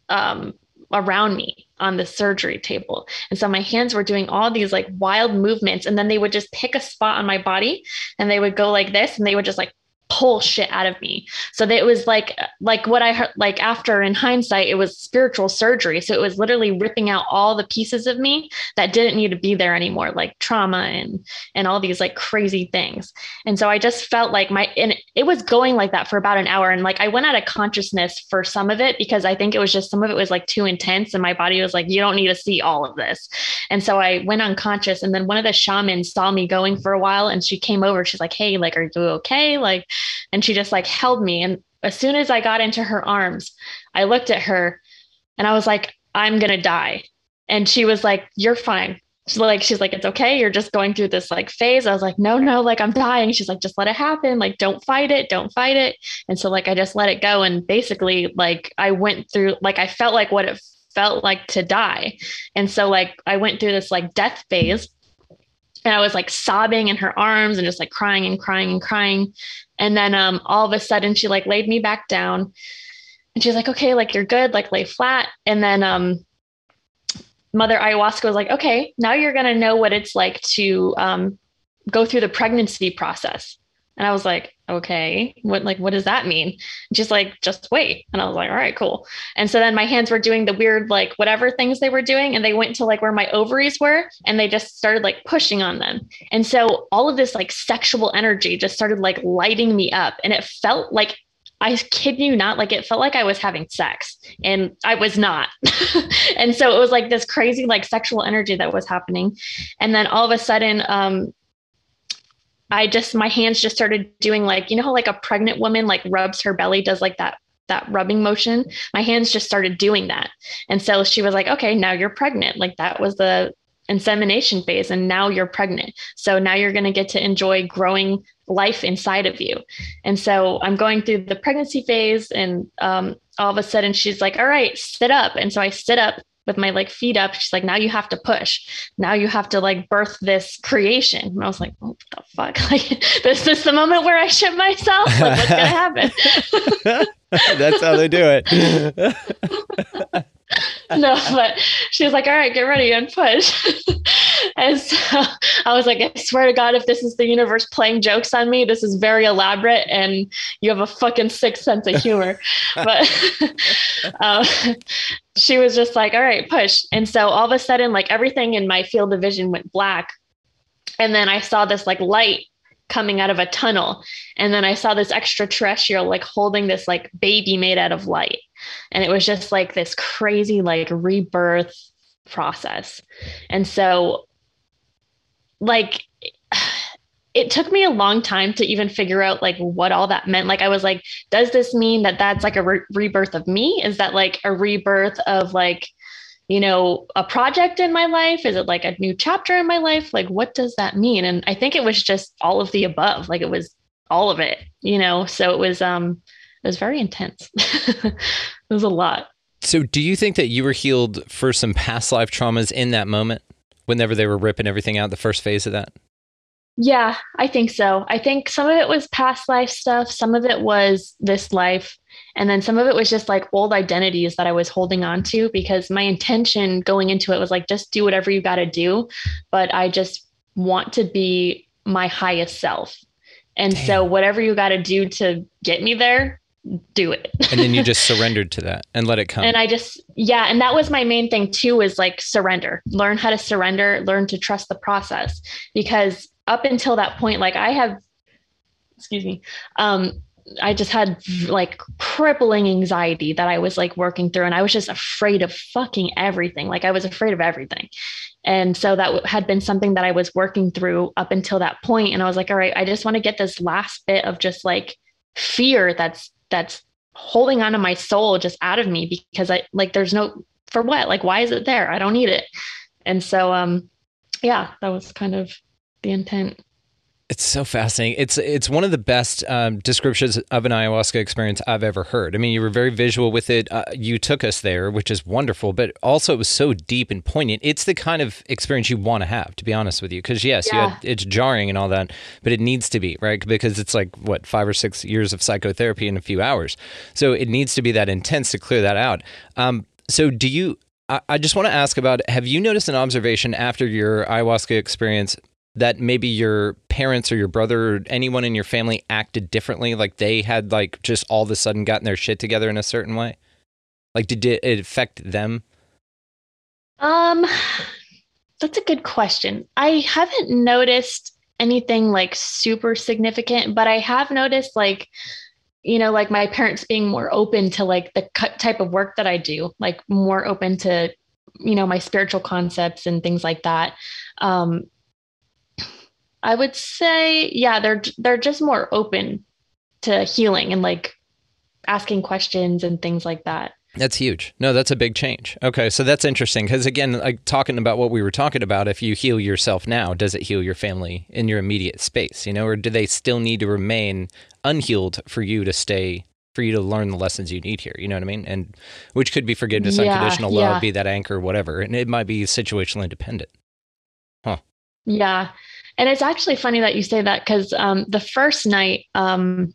um around me on the surgery table. And so my hands were doing all these like wild movements and then they would just pick a spot on my body and they would go like this and they would just like pull shit out of me. So that it was like like what I heard like after in hindsight it was spiritual surgery. So it was literally ripping out all the pieces of me that didn't need to be there anymore like trauma and and all these like crazy things. And so I just felt like my and it was going like that for about an hour and like I went out of consciousness for some of it because I think it was just some of it was like too intense and my body was like you don't need to see all of this. And so I went unconscious and then one of the shamans saw me going for a while and she came over she's like hey like are you okay like and she just like held me. And as soon as I got into her arms, I looked at her and I was like, I'm going to die. And she was like, You're fine. She's like, she's like, it's okay. You're just going through this like phase. I was like, no, no, like I'm dying. She's like, just let it happen. Like, don't fight it. Don't fight it. And so like I just let it go. And basically, like I went through, like I felt like what it felt like to die. And so like I went through this like death phase and I was like sobbing in her arms and just like crying and crying and crying. And then um, all of a sudden she like laid me back down and she's like, okay, like you're good, like lay flat. And then um, Mother Ayahuasca was like, okay, now you're going to know what it's like to um, go through the pregnancy process. And I was like, okay, what like what does that mean? Just like, just wait. And I was like, all right, cool. And so then my hands were doing the weird, like whatever things they were doing, and they went to like where my ovaries were, and they just started like pushing on them. And so all of this like sexual energy just started like lighting me up. And it felt like I kid you not, like it felt like I was having sex and I was not. and so it was like this crazy, like sexual energy that was happening. And then all of a sudden, um, I just my hands just started doing like you know how like a pregnant woman like rubs her belly does like that that rubbing motion my hands just started doing that and so she was like okay now you're pregnant like that was the insemination phase and now you're pregnant. So now you're going to get to enjoy growing life inside of you. And so I'm going through the pregnancy phase and um, all of a sudden she's like, all right, sit up. And so I sit up with my like feet up. She's like, now you have to push. Now you have to like birth this creation. And I was like, what the fuck? Like, this is the moment where I shit myself. Like, what's gonna happen? That's how they do it. no, but she was like, all right, get ready and push. And so I was like, I swear to God, if this is the universe playing jokes on me, this is very elaborate and you have a fucking sick sense of humor. but um, she was just like, all right, push. And so all of a sudden, like everything in my field of vision went black. And then I saw this like light coming out of a tunnel. And then I saw this extraterrestrial like holding this like baby made out of light. And it was just like this crazy like rebirth process. And so like it took me a long time to even figure out like what all that meant. Like I was like, does this mean that that's like a re- rebirth of me? Is that like a rebirth of like you know, a project in my life? Is it like a new chapter in my life? Like, what does that mean? And I think it was just all of the above. Like, it was all of it, you know? So it was, um, it was very intense. it was a lot. So, do you think that you were healed for some past life traumas in that moment whenever they were ripping everything out, the first phase of that? Yeah, I think so. I think some of it was past life stuff, some of it was this life. And then some of it was just like old identities that I was holding on to because my intention going into it was like, just do whatever you got to do. But I just want to be my highest self. And Damn. so, whatever you got to do to get me there, do it. and then you just surrendered to that and let it come. And I just, yeah. And that was my main thing too is like surrender, learn how to surrender, learn to trust the process. Because up until that point, like I have, excuse me, um, I just had like crippling anxiety that I was like working through. And I was just afraid of fucking everything. Like I was afraid of everything. And so that had been something that I was working through up until that point. And I was like, all right, I just want to get this last bit of just like fear that's, that's holding onto my soul just out of me because I like, there's no, for what? Like, why is it there? I don't need it. And so, um, yeah, that was kind of the intent. It's so fascinating. It's it's one of the best um, descriptions of an ayahuasca experience I've ever heard. I mean, you were very visual with it. Uh, you took us there, which is wonderful, but also it was so deep and poignant. It's the kind of experience you want to have, to be honest with you. Because yes, yeah. had, it's jarring and all that, but it needs to be right because it's like what five or six years of psychotherapy in a few hours. So it needs to be that intense to clear that out. Um, so do you? I just want to ask about have you noticed an observation after your ayahuasca experience that maybe your parents or your brother or anyone in your family acted differently? Like they had like just all of a sudden gotten their shit together in a certain way? Like did it affect them? Um that's a good question. I haven't noticed anything like super significant but i have noticed like you know like my parents being more open to like the type of work that i do like more open to you know my spiritual concepts and things like that. Um I would say, yeah, they're they're just more open to healing and like asking questions and things like that. That's huge. No, that's a big change. Okay, so that's interesting because again, like talking about what we were talking about, if you heal yourself now, does it heal your family in your immediate space? You know, or do they still need to remain unhealed for you to stay for you to learn the lessons you need here? You know what I mean? And which could be forgiveness, yeah, unconditional love, yeah. be that anchor, whatever, and it might be situational dependent. Huh? Yeah. And it's actually funny that you say that because um, the first night, um,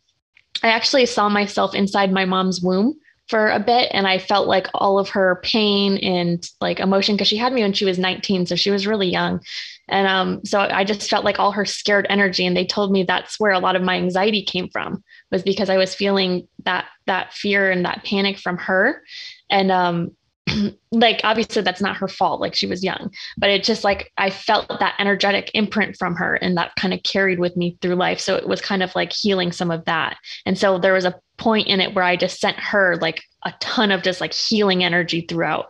I actually saw myself inside my mom's womb for a bit and I felt like all of her pain and like emotion because she had me when she was 19 so she was really young. And um so I just felt like all her scared energy and they told me that's where a lot of my anxiety came from was because I was feeling that that fear and that panic from her. And um like obviously that's not her fault like she was young but it just like i felt that energetic imprint from her and that kind of carried with me through life so it was kind of like healing some of that and so there was a point in it where i just sent her like a ton of just like healing energy throughout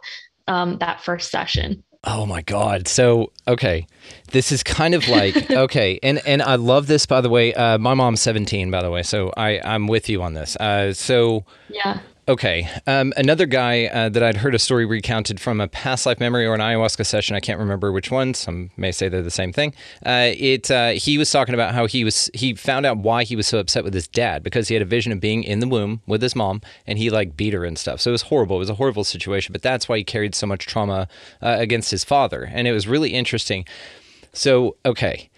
um, that first session Oh my God. So, okay. This is kind of like, okay. And, and I love this, by the way. Uh, my mom's 17, by the way. So I, I'm with you on this. Uh, so, yeah okay, um, another guy uh, that I'd heard a story recounted from a past life memory or an ayahuasca session. I can't remember which one. Some may say they're the same thing. Uh, it uh, he was talking about how he was he found out why he was so upset with his dad because he had a vision of being in the womb with his mom and he like beat her and stuff. So it was horrible. It was a horrible situation. But that's why he carried so much trauma uh, against his father, and it was really interesting. So okay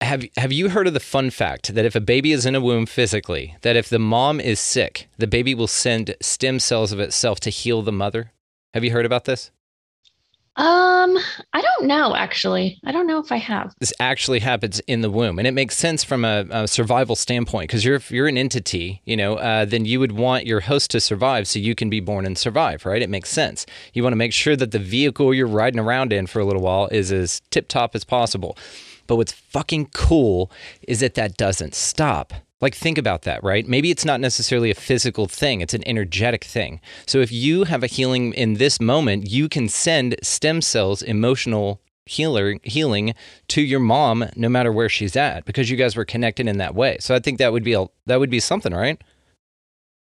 have have you heard of the fun fact that if a baby is in a womb physically, that if the mom is sick, the baby will send stem cells of itself to heal the mother? Have you heard about this? Um, I don't know actually. I don't know if I have. This actually happens in the womb, and it makes sense from a, a survival standpoint because you're if you're an entity, you know, uh, then you would want your host to survive so you can be born and survive, right? It makes sense. You want to make sure that the vehicle you're riding around in for a little while is as tip top as possible. But what's fucking cool is that that doesn't stop. Like, think about that, right? Maybe it's not necessarily a physical thing, it's an energetic thing. So, if you have a healing in this moment, you can send stem cells, emotional healer, healing to your mom no matter where she's at because you guys were connected in that way. So, I think that would be a, that would be something, right?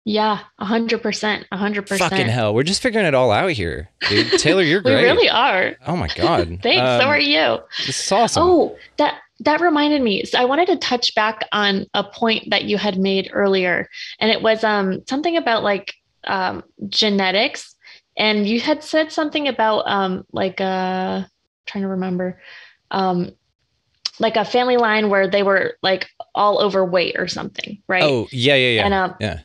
Yeah, a hundred percent, a hundred percent. Fucking hell, we're just figuring it all out here, dude. Taylor, you're great. we really are. Oh my god. Thanks. Um, so are you. This is awesome. Oh, that that reminded me. So I wanted to touch back on a point that you had made earlier, and it was um something about like um genetics, and you had said something about um like uh trying to remember um like a family line where they were like all overweight or something, right? Oh yeah, yeah, yeah. And um, yeah.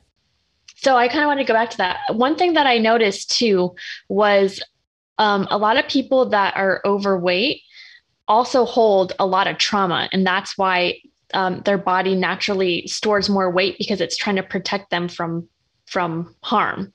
So I kind of want to go back to that. One thing that I noticed too was um, a lot of people that are overweight also hold a lot of trauma, and that's why um, their body naturally stores more weight because it's trying to protect them from from harm.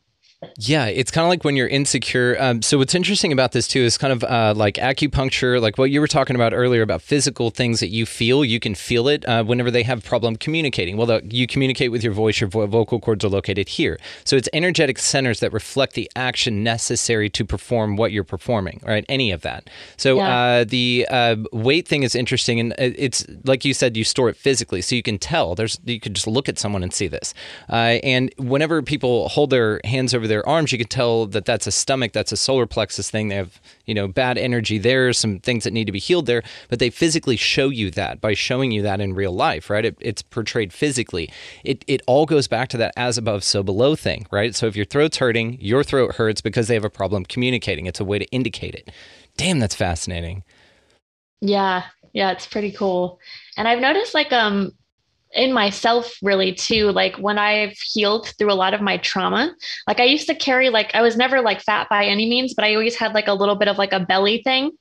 Yeah, it's kind of like when you're insecure. Um, so what's interesting about this too is kind of uh, like acupuncture, like what you were talking about earlier about physical things that you feel. You can feel it uh, whenever they have problem communicating. Well, you communicate with your voice. Your vo- vocal cords are located here, so it's energetic centers that reflect the action necessary to perform what you're performing. Right, any of that. So Yeah. uh, the uh, weight thing is interesting, and it's like you said, you store it physically, so you can tell. There's you could just look at someone and see this. Uh, and whenever people hold their hands over their arms, you can tell that that's a stomach, that's a solar plexus thing. They have you know bad energy there, some things that need to be healed there, but they physically show you that by showing you that in real life, right? It, it's portrayed physically. It it all goes back to that as above, so below thing, right? So if your throat's hurting, your throat hurts because they have a problem communicating. It's a way to indicate it. Damn, that's fascinating. Yeah, yeah, it's pretty cool. And I've noticed like um in myself really too, like when I've healed through a lot of my trauma, like I used to carry like I was never like fat by any means, but I always had like a little bit of like a belly thing.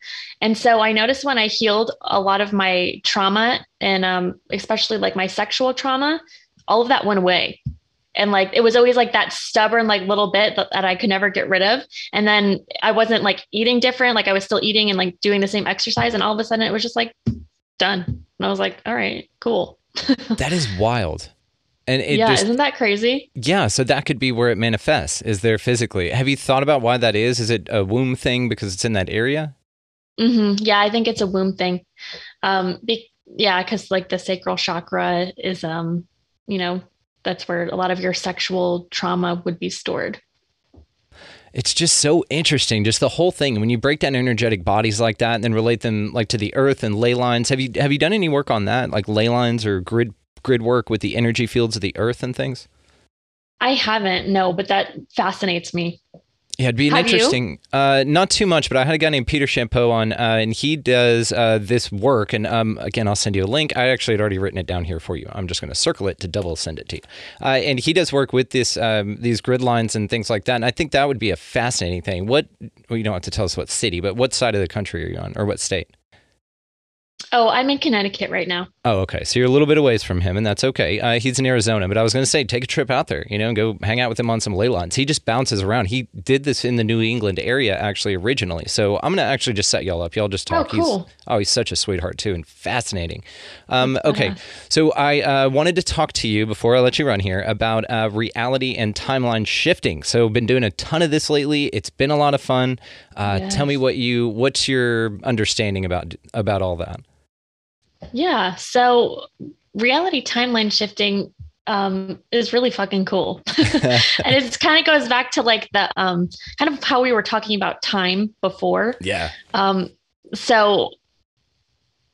And so I noticed when I healed a lot of my trauma and um especially like my sexual trauma, all of that went away. And like it was always like that stubborn like little bit that, that I could never get rid of. And then I wasn't like eating different, like I was still eating and like doing the same exercise. And all of a sudden it was just like done. And I was like, all right, cool. That is wild. And it yeah, just isn't that crazy? Yeah, so that could be where it manifests, is there physically. Have you thought about why that is? Is it a womb thing because it's in that area? Mm-hmm. Yeah, I think it's a womb thing. Um, be- yeah, because like the sacral chakra is, um, you know, that's where a lot of your sexual trauma would be stored. It's just so interesting, just the whole thing. When you break down energetic bodies like that and then relate them like to the earth and ley lines, have you have you done any work on that, like ley lines or grid grid work with the energy fields of the earth and things? I haven't, no, but that fascinates me. Yeah, it'd be an Have interesting. Uh, not too much, but I had a guy named Peter Champeau on, uh, and he does uh, this work. And um, again, I'll send you a link. I actually had already written it down here for you. I'm just going to circle it to double send it to you. Uh, and he does work with this um, these grid lines and things like that. And I think that would be a fascinating thing. What well, you don't have to tell us what city, but what side of the country are you on, or what state? Oh, I'm in Connecticut right now. Oh, okay. So you're a little bit away from him, and that's okay. Uh, he's in Arizona, but I was going to say take a trip out there, you know, and go hang out with him on some ley lines. He just bounces around. He did this in the New England area actually originally. So I'm going to actually just set y'all up. Y'all just talk. Oh, cool. He's oh, he's such a sweetheart too, and fascinating. Um, okay, so I uh, wanted to talk to you before I let you run here about uh, reality and timeline shifting. So been doing a ton of this lately. It's been a lot of fun. Uh, Tell me what you what's your understanding about about all that. Yeah. So reality timeline shifting um, is really fucking cool. and it kind of goes back to like the um, kind of how we were talking about time before. Yeah. Um, so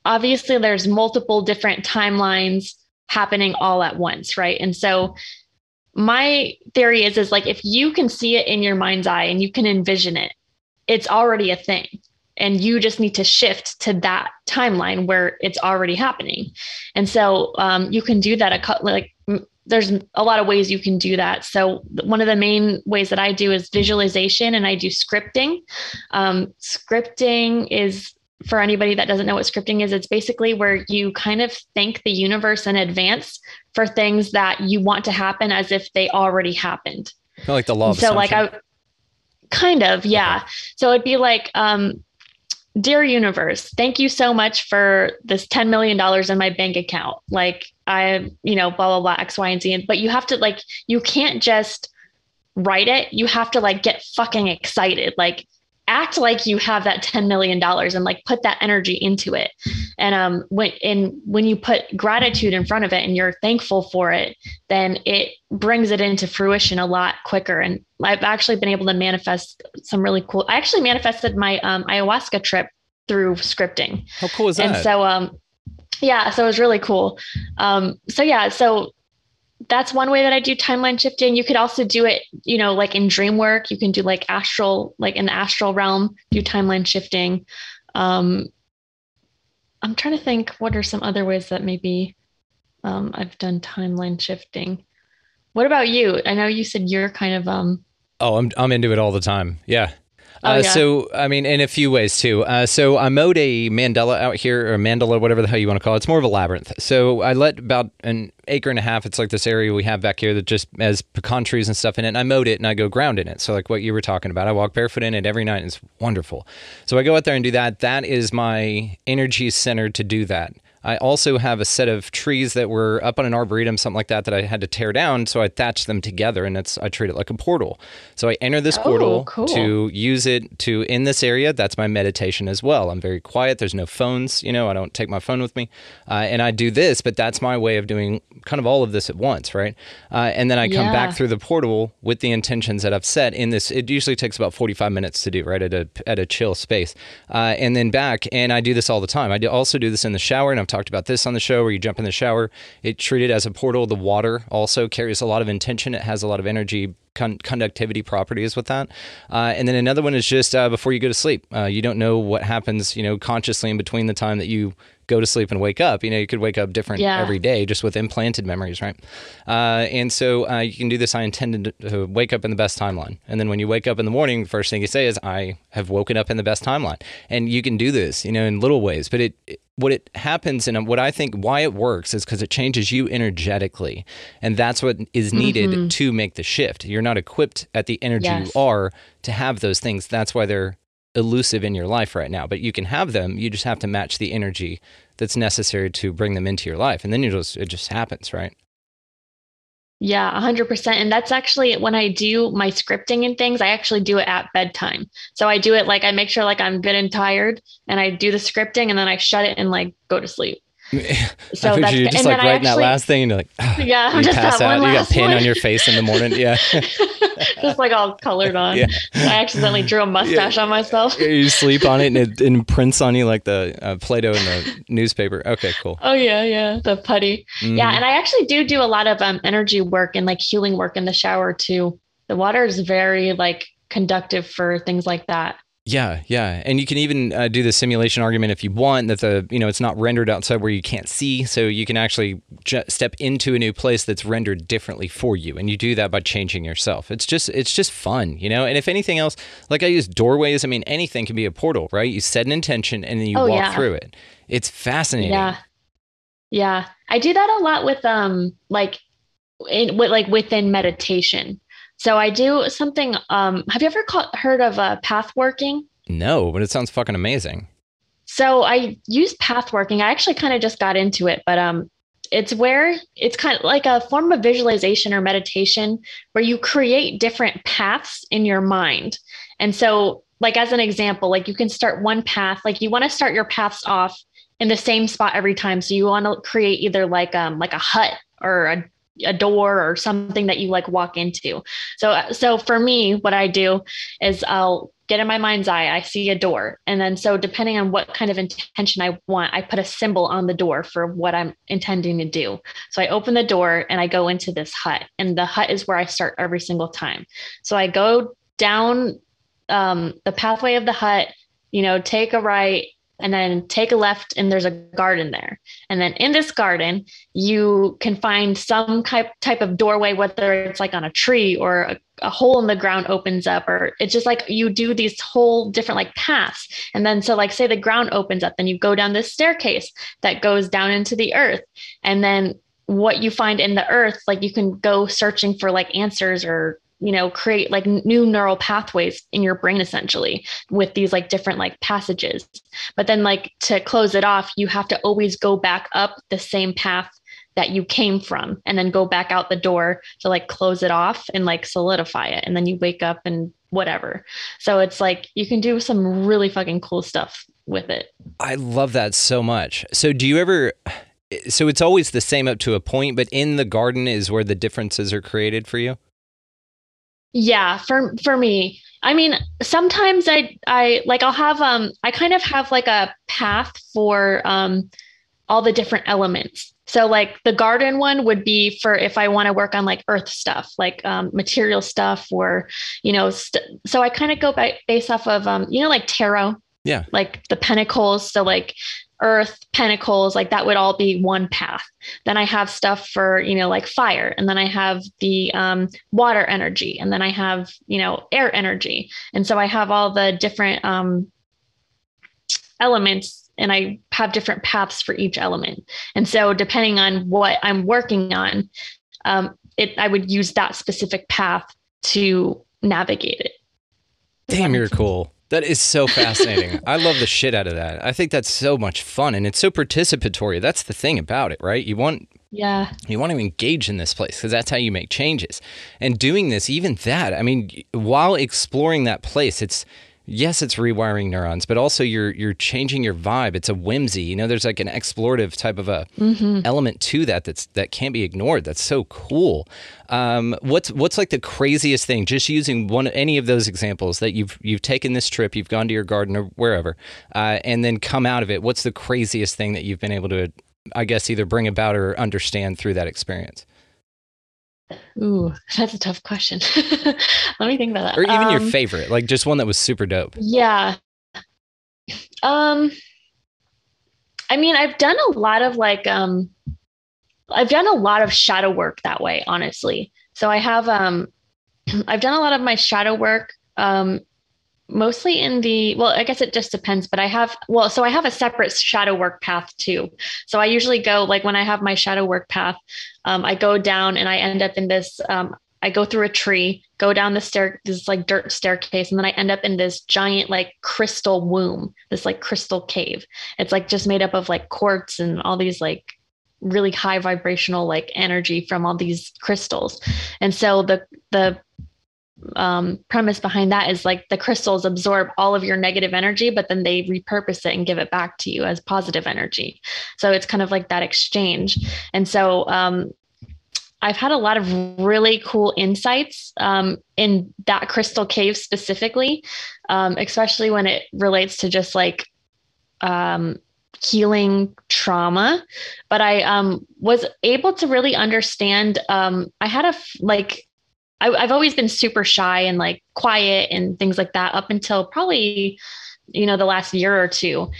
obviously, there's multiple different timelines happening all at once, right? And so my theory is is like if you can see it in your mind's eye and you can envision it, it's already a thing and you just need to shift to that timeline where it's already happening. And so um, you can do that a couple like there's a lot of ways you can do that. So one of the main ways that i do is visualization and i do scripting. Um, scripting is for anybody that doesn't know what scripting is it's basically where you kind of thank the universe in advance for things that you want to happen as if they already happened. Of like the law of so like i kind of yeah. So it'd be like um dear universe thank you so much for this 10 million dollars in my bank account. Like i you know blah blah blah x y and z. But you have to like you can't just write it. You have to like get fucking excited. Like act like you have that 10 million dollars and like put that energy into it. And um when and when you put gratitude in front of it and you're thankful for it then it brings it into fruition a lot quicker. And i've actually been able to manifest some really cool i actually manifested my um, ayahuasca trip through scripting. How cool is that? and so um yeah so it was really cool. Um so yeah so that's one way that I do timeline shifting. You could also do it, you know, like in dream work. You can do like astral, like in the astral realm, do timeline shifting. Um, I'm trying to think what are some other ways that maybe um, I've done timeline shifting. What about you? I know you said you're kind of um oh, I'm I'm into it all the time. Yeah. Oh, uh, yeah. So, I mean, in a few ways too. Uh, so, I mowed a mandala out here, or mandala, whatever the hell you want to call it. It's more of a labyrinth. So, I let about an acre and a half. It's like this area we have back here that just has pecan trees and stuff in it. And I mowed it and I go ground in it. So, like what you were talking about, I walk barefoot in it every night. And it's wonderful. So, I go out there and do that. That is my energy center to do that. I also have a set of trees that were up on an arboretum, something like that, that I had to tear down. So I thatched them together, and it's I treat it like a portal. So I enter this Oh, portal cool. to use it to in this area. That's my meditation as well. I'm very quiet. There's no phones. You know, I don't take my phone with me, uh, and I do this. But that's my way of doing kind of all of this at once, right? Uh, and then I come Yeah. back through the portal with the intentions that I've set in this. It usually takes about 45 minutes to do, right, at a at a chill space, uh, and then back. And I do this all the time. I do also do this in the shower, and I've talked about this on the show where you jump in the shower. It treated as a portal. The water also carries a lot of intention. It has a lot of energy con- conductivity properties with that. Uh, and then another one is just uh, before you go to sleep. Uh, you don't know what happens, you know, consciously in between the time that you go to sleep and wake up. You know, you could wake up different Yeah. every day just with implanted memories, right? Uh, and so uh, you can do this. I intended to, to wake up in the best timeline. And then when you wake up in the morning, the first thing you say is, I have woken up in the best timeline. And you can do this, you know, in little ways. But it, it what it happens and what I think why it works is because it changes you energetically. And that's what is needed to make the shift. You're not equipped at the energy Yes. you are to have those things. That's why they're elusive in your life right now. But you can have them. You just have to match the energy that's necessary to bring them into your life. And then you just it just happens, right? Yeah, 100%. And that's actually when I do my scripting and things, I actually do it at bedtime. So I do it like I make sure like I'm good and tired and I do the scripting and then I shut it and like go to sleep. So I that's picture you just like writing that last thing and you're like, ah, Yeah, I'm you just pass that out. You got paint one. on your face in the morning. Yeah. just like all colored on. Yeah. I accidentally drew a mustache on myself. you sleep on it and it imprints on you like the uh, Play-Doh in the newspaper. Okay, cool. Oh yeah, yeah, the putty. Mhm. Yeah, and I actually do do a lot of um, energy work and like healing work in the shower too. The water is very like conductive for things like that. Yeah, yeah, and you can even uh, do the simulation argument if you want that the you know it's not rendered outside where you can't see, so you can actually ju- step into a new place that's rendered differently for you, and you do that by changing yourself. It's just it's just fun, you know. And if anything else, like I use doorways. I mean, anything can be a portal, right? You set an intention and then you Oh, walk yeah. through it. It's fascinating. Yeah. Yeah. I do that a lot with um like in with like within meditation. So I do something um have you ever ca- heard of uh, path working? No, but it sounds fucking amazing. So I use path working. I actually kind of just got into it, but um it's where it's kind of like a form of visualization or meditation where you create different paths in your mind. And so like as an example, like you can start one path, like you want to start your paths off in the same spot every time. So you want to create either like um like a hut or a a door or something that you like walk into. So so for me what I do is I'll get in my mind's eye I see a door and then so depending on what kind of intention I want I put a symbol on the door for what I'm intending to do. So I open the door and I go into this hut and the hut is where I start every single time. So I go down um, the pathway of the hut, you know, take a right and then take a left and there's a garden there. And then in this garden you can find some type type of doorway whether it's like on a tree or a, a, hole in the ground opens up or it's just like you do these whole different like paths. And then so like say the ground opens up then you go down this staircase that goes down into the earth. And then what you find in the earth like you can go searching for like answers or you know create like new neural pathways in your brain essentially with these like different like passages. But then like to close it off you have to always go back up the same path that you came from and then go back out the door to like close it off and like solidify it. And then you wake up and whatever. So it's like you can do some really fucking cool stuff with it. I love that so much. So do you ever so it's always the same up to a point but in the garden is where the differences are created for you yeah, for for me. I mean, sometimes I I like I'll have um I kind of have like a path for um all the different elements. So like the garden one would be for if I want to work on like earth stuff, like um, material stuff, or you know. St- so I kind of go by based off of um you know like tarot. Yeah. Like the pentacles. So like earth pentacles like that would all be one path. Then i have stuff for you know like fire and then i have the um, water energy and then i have you know air energy. And so i have all the different um, elements and i have different paths for each element. And so depending on what i'm working on um, it i would use that specific path to navigate it. Damn you're cool that is so fascinating. I love the shit out of that. I think that's so much fun and it's so participatory. That's the thing about it, right? You want yeah. You want to engage in this place because that's how you make changes. And doing this, even that, I mean, while exploring that place, it's yes, it's rewiring neurons, but also you're you're changing your vibe. It's a whimsy. You know, there's like an explorative type of a mm-hmm. element to that that's that can't be ignored. That's so cool. Um, what's what's like the craziest thing? Just using one any of those examples that you've you've taken this trip, you've gone to your garden or wherever, uh, and then come out of it. What's the craziest thing that you've been able to, I guess, either bring about or understand through that experience? Ooh, that's a tough question. Let me think about that. Or even um, your favorite, like just one that was super dope. Yeah. Um I mean, I've done a lot of like um I've done a lot of shadow work that way, honestly. So I have um I've done a lot of my shadow work um mostly in the well i guess it just depends but i have well so i have a separate shadow work path too. So i usually go like when i have my shadow work path um, i go down and i end up in this um, i go through a tree go down the stair this like dirt staircase and then i end up in this giant like crystal womb this like crystal cave. It's like just made up of like quartz and all these like really high vibrational like energy from all these crystals. And so the the um, premise behind that is like the crystals absorb all of your negative energy, but then they repurpose it and give it back to you as positive energy. So it's kind of like that exchange. And so um, I've had a lot of really cool insights um, in that crystal cave specifically, um, especially when it relates to just like um, healing trauma. But I um, was able to really understand. Um, I had a like I, I've always been super shy and like quiet and things like that up until probably you know the last year or two.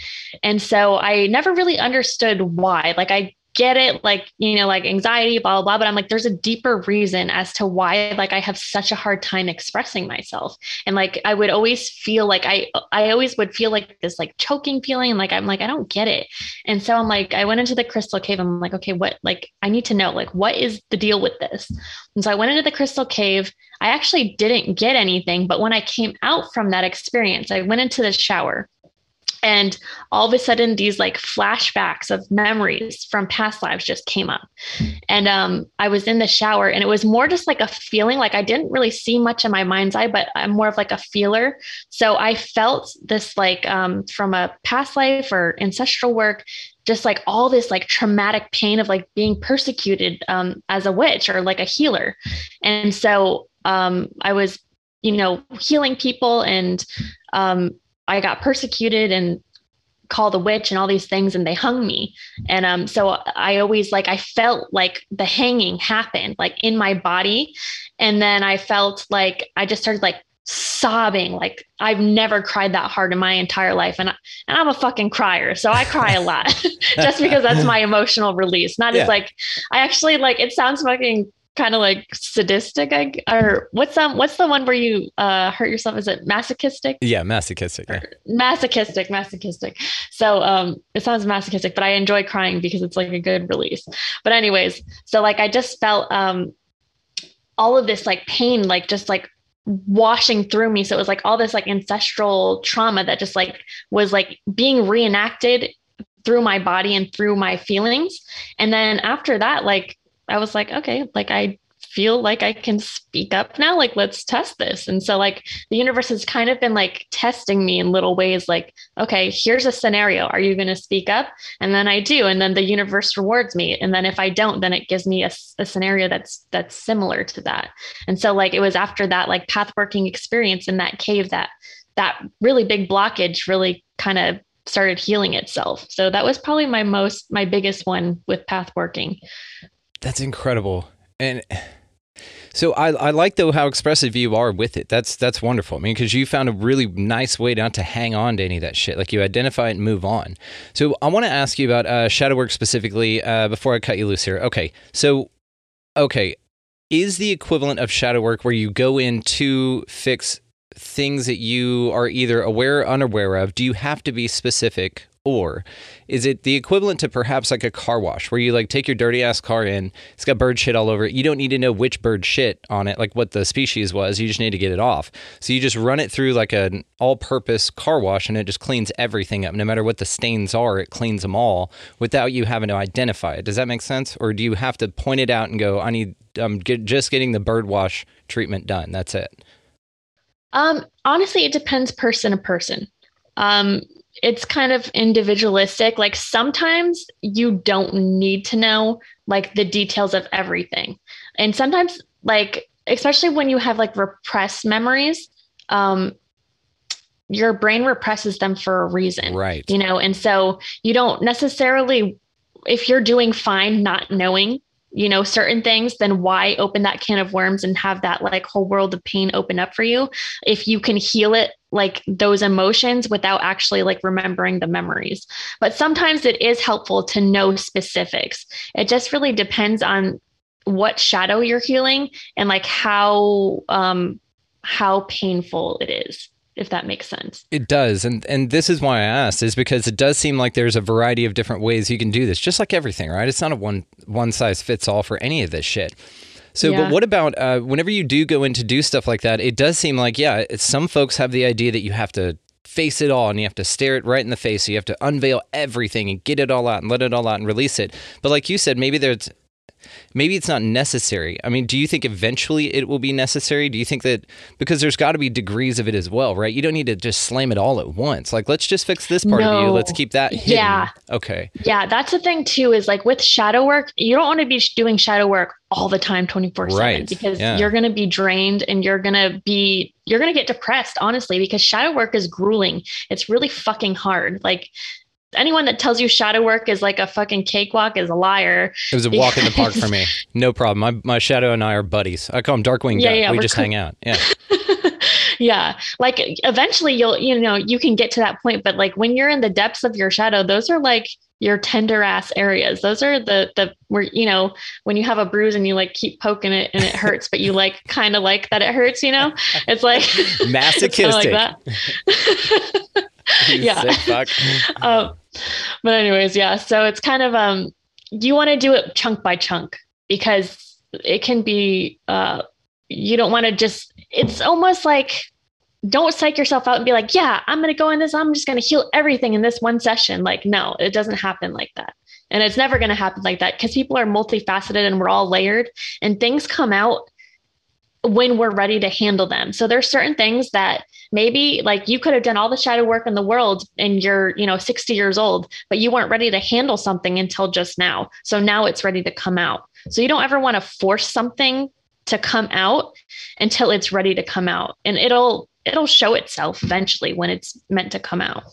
And so i never really understood why. Like i get it like you know like anxiety blah blah blah but i'm like there's a deeper reason as to why like i have such a hard time expressing myself. And like i would always feel like i i always would feel like this like choking feeling like i'm like i don't get it. And so i'm like i went into the crystal cave. I'm like okay what like i need to know like what is the deal with this? And so i went into the crystal cave. I actually didn't get anything but when i came out from that experience i went into the shower and all of a sudden these like flashbacks of memories from past lives just came up. And um, i was in the shower and it was more just like a feeling like i didn't really see much in my mind's eye but i'm more of like a feeler. So i felt this like um, from a past life or ancestral work just like all this like traumatic pain of like being persecuted um, as a witch or like a healer. And so um, i was you know healing people and um, I got persecuted and called a witch and all these things and they hung me. And um so i always like i felt like the hanging happened like in my body. And then i felt like i just started like sobbing like i've never cried that hard in my entire life and, I, and i'm a fucking crier so i cry a lot just because that's my emotional release. Not yeah. as like i actually like it sounds fucking kind of like sadistic I, or what's um what's the one where you uh hurt yourself? Is it masochistic? Yeah masochistic yeah. masochistic masochistic. So um it sounds masochistic but i enjoy crying because it's like a good release. But anyways so like i just felt um all of this like pain like just like washing through me. So it was like all this like ancestral trauma that just like was like being reenacted through my body and through my feelings. And then after that like I was like, okay, like I feel like I can speak up now. Like, let's test this. And so, like, the universe has kind of been like testing me in little ways, like, okay, here's a scenario. Are you going to speak up? And then I do. And then the universe rewards me. And then if I don't, then it gives me a, a scenario that's that's similar to that. And so, like, it was after that, like, path working experience in that cave that that really big blockage really kind of started healing itself. So that was probably my most my biggest one with path working. That's incredible. And so I, I like though how expressive you are with it. That's that's wonderful. I mean, because you found a really nice way not to hang on to any of that shit. Like you identify it and move on. So I want to ask you about uh, shadow work specifically uh, before I cut you loose here. Okay, so okay, is the equivalent of shadow work where you go in to fix things that you are either aware or unaware of? Do you have to be specific, or is it the equivalent to perhaps like a car wash where you like take your dirty ass car in, it's got bird shit all over it. You don't need to know which bird shit on it, like what the species was. You just need to get it off. So you just run it through like an all purpose car wash and it just cleans everything up. No matter what the stains are, it cleans them all without you having to identify it. Does that make sense? Or do you have to point it out and go, I need, I'm get, just getting the bird wash treatment done? That's it. Um, honestly, it depends person to person. Um, it's kind of individualistic. Like sometimes you don't need to know like the details of everything. And sometimes like especially when you have like repressed memories, um your brain represses them for a reason. Right. You know, and so you don't necessarily if you're doing fine not knowing you know certain things then why open that can of worms and have that like whole world of pain open up for you if you can heal it like those emotions without actually like remembering the memories but sometimes it is helpful to know specifics it just really depends on what shadow you're healing and like how um how painful it is if that makes sense. It does. And and this is why I asked is because it does seem like there's a variety of different ways you can do this, just like everything, right? It's not a one one size fits all for any of this shit. So, yeah. but what about uh, whenever you do go in to do stuff like that? It does seem like, yeah, some folks have the idea that you have to face it all and you have to stare it right in the face. So you have to unveil everything and get it all out and let it all out and release it. But like you said, maybe there's maybe it's not necessary. I mean, do you think eventually it will be necessary? Do you think that because there's got to be degrees of it as well, right? You don't need to just slam it all at once. Like, let's just fix this part no. of you. Let's keep that hidden. Yeah. Okay. Yeah, that's the thing too. Is like with shadow work, you don't want to be doing shadow work all the time, twenty four seven, because yeah. you're going to be drained and you're going to be you're going to get depressed, honestly, because shadow work is grueling. It's really fucking hard. Like anyone that tells you shadow work is like a fucking cakewalk is a liar. It was a walk in the park for me. No problem. My my shadow and I are buddies. I call him Darkwing yeah, Duck. Yeah, we just cool. hang out. Yeah. yeah. Like eventually you'll you know, you can get to that point, but like when you're in the depths of your shadow, those are like your tender ass areas. Those are the the where you know when you have a bruise and you like keep poking it and it hurts, but you like kind of like that it hurts. You know, it's like masochistic. It's like yeah. um, but anyways, yeah. So it's kind of um, you want to do it chunk by chunk because it can be uh, you don't want to just. It's almost like don't psych yourself out and be like, yeah, I'm going to go in this. I'm just going to heal everything in this one session. Like, no, it doesn't happen like that. And it's never going to happen like that because people are multifaceted and we're all layered and things come out when we're ready to handle them. So there's certain things that maybe like you could have done all the shadow work in the world and you're, you know, 60 years old, but you weren't ready to handle something until just now. So now it's ready to come out. So you don't ever want to force something to come out until it's ready to come out. And it'll it'll show itself eventually when it's meant to come out.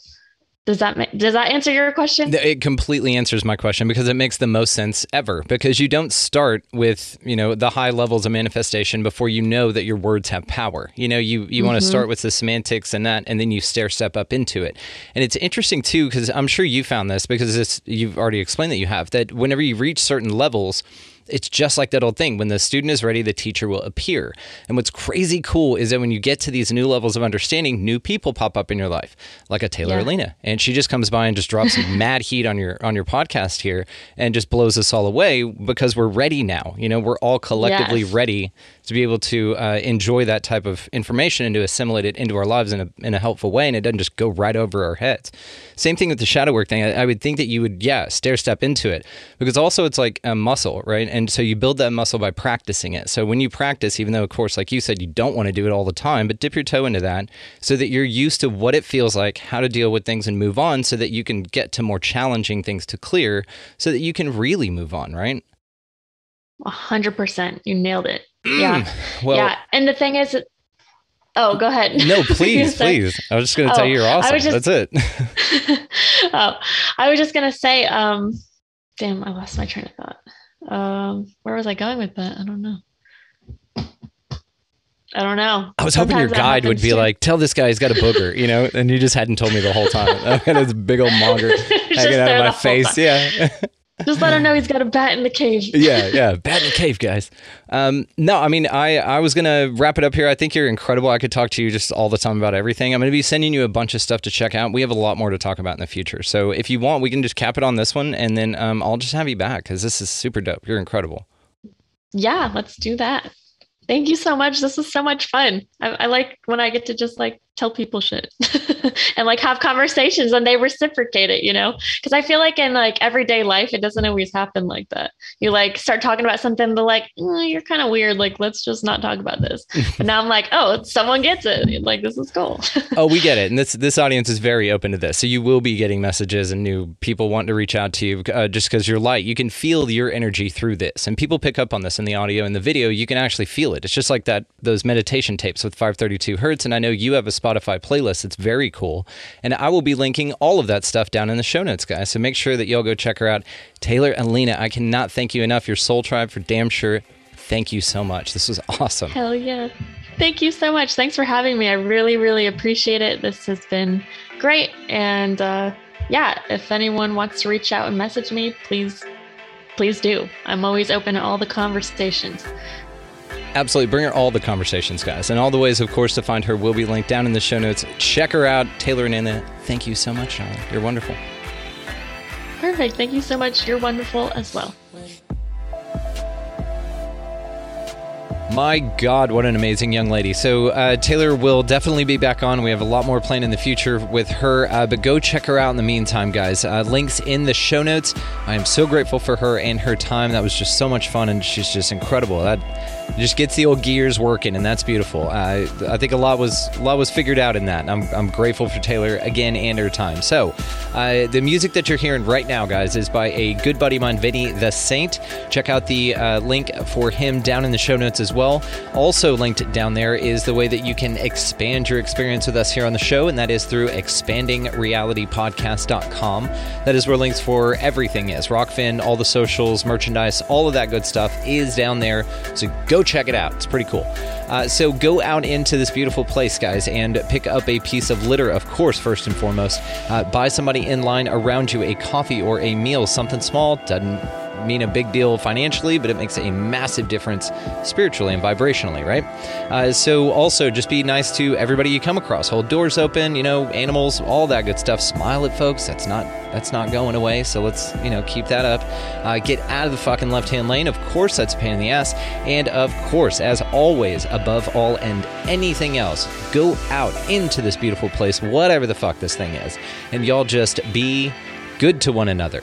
Does that does that answer your question? It completely answers my question because it makes the most sense ever. Because you don't start with you know the high levels of manifestation before you know that your words have power. You know you you mm-hmm. want to start with the semantics and that, and then you stair step up into it. And it's interesting too because I'm sure you found this because this you've already explained that you have that whenever you reach certain levels it's just like that old thing. When the student is ready, the teacher will appear. And what's crazy cool is that when you get to these new levels of understanding, new people pop up in your life, like a Taylor yeah. Aelina, and she just comes by and just drops mad heat on your on your podcast here and just blows us all away because we're ready now. You know, we're all collectively yes. ready to be able to uh, enjoy that type of information and to assimilate it into our lives in a, in a helpful way and it doesn't just go right over our heads. Same thing with the shadow work thing. I, I would think that you would, yeah, stair step into it because also it's like a muscle, right? And so you build that muscle by practicing it. So when you practice, even though, of course, like you said, you don't want to do it all the time, but dip your toe into that so that you're used to what it feels like, how to deal with things and move on so that you can get to more challenging things to clear so that you can really move on, right? A hundred percent. You nailed it. Yeah. Mm, well, yeah. And the thing is, oh, go ahead. No, please, please. I was just going to oh, tell you you're awesome. Just, That's it. oh, I was just going to say, um, damn, I lost my train of thought. Um, where was I going with that? I don't know. I don't know. I was hoping your guide would be too. like, "Tell this guy he's got a booger," you know, and you just hadn't told me the whole time. I had this big old monger hanging out of my face. Yeah. Just let him know he's got a bat in the cave. yeah, yeah, bat in the cave, guys. Um, no, I mean, I I was gonna wrap it up here. I think you're incredible. I could talk to you just all the time about everything. I'm gonna be sending you a bunch of stuff to check out. We have a lot more to talk about in the future. So if you want, we can just cap it on this one, and then um, I'll just have you back because this is super dope. You're incredible. Yeah, let's do that. Thank you so much. This was so much fun. I, I like when I get to just like tell people shit and like have conversations and they reciprocate it, you know? Because I feel like in like everyday life, it doesn't always happen like that. You like start talking about something, they're like, mm, you're kind of weird. Like, let's just not talk about this. but now I'm like, oh, someone gets it. Like, this is cool. oh, we get it. And this this audience is very open to this. So you will be getting messages and new people want to reach out to you uh, just because you're light. You can feel your energy through this. And people pick up on this in the audio and the video. You can actually feel it. It's just like that, those meditation tapes with 532 hertz. And I know you have a spot Spotify playlist. It's very cool. And I will be linking all of that stuff down in the show notes, guys. So make sure that y'all go check her out. Taylor Aelina, I cannot thank you enough. Your Soul Tribe for damn sure. Thank you so much. This was awesome. Hell yeah. Thank you so much. Thanks for having me. I really, really appreciate it. This has been great. And uh, yeah, if anyone wants to reach out and message me, please, please do. I'm always open to all the conversations. Absolutely. Bring her all the conversations, guys. And all the ways, of course, to find her will be linked down in the show notes. Check her out. Taylor Aelina, thank you so much, Charlie. You're wonderful. Perfect. Thank you so much. You're wonderful as well. My God, what an amazing young lady. So, uh, Taylor will definitely be back on. We have a lot more planned in the future with her, uh, but go check her out in the meantime, guys. Uh, links in the show notes. I am so grateful for her and her time. That was just so much fun, and she's just incredible. That just gets the old gears working, and that's beautiful. I think a lot was a lot was figured out in that. I'm, I'm grateful for Taylor again and her time. So, uh, the music that you're hearing right now, guys, is by a good buddy of mine, Vinny the Saint. Check out the uh, link for him down in the show notes as well. Also linked down there is the way that you can expand your experience with us here on the show, and that is through expandingrealitypodcast.com. That is where links for everything is. Rokfin, all the socials, merchandise, all of that good stuff is down there. So go check it out. It's pretty cool. Uh, so go out into this beautiful place, guys, and pick up a piece of litter, of course, first and foremost. Uh, buy somebody in line around you a coffee or a meal, something small, doesn't mean a big deal financially, but it makes a massive difference spiritually and vibrationally, right? Uh, so also just be nice to everybody you come across. Hold doors open, you know, animals, all that good stuff. Smile at folks. That's not that's not going away. So let's you know keep that up. Uh, get out of the fucking left hand lane. Of course, that's a pain in the ass. And of course, as always, above all and anything else, go out into this beautiful place, whatever the fuck this thing is, and y'all just be good to one another.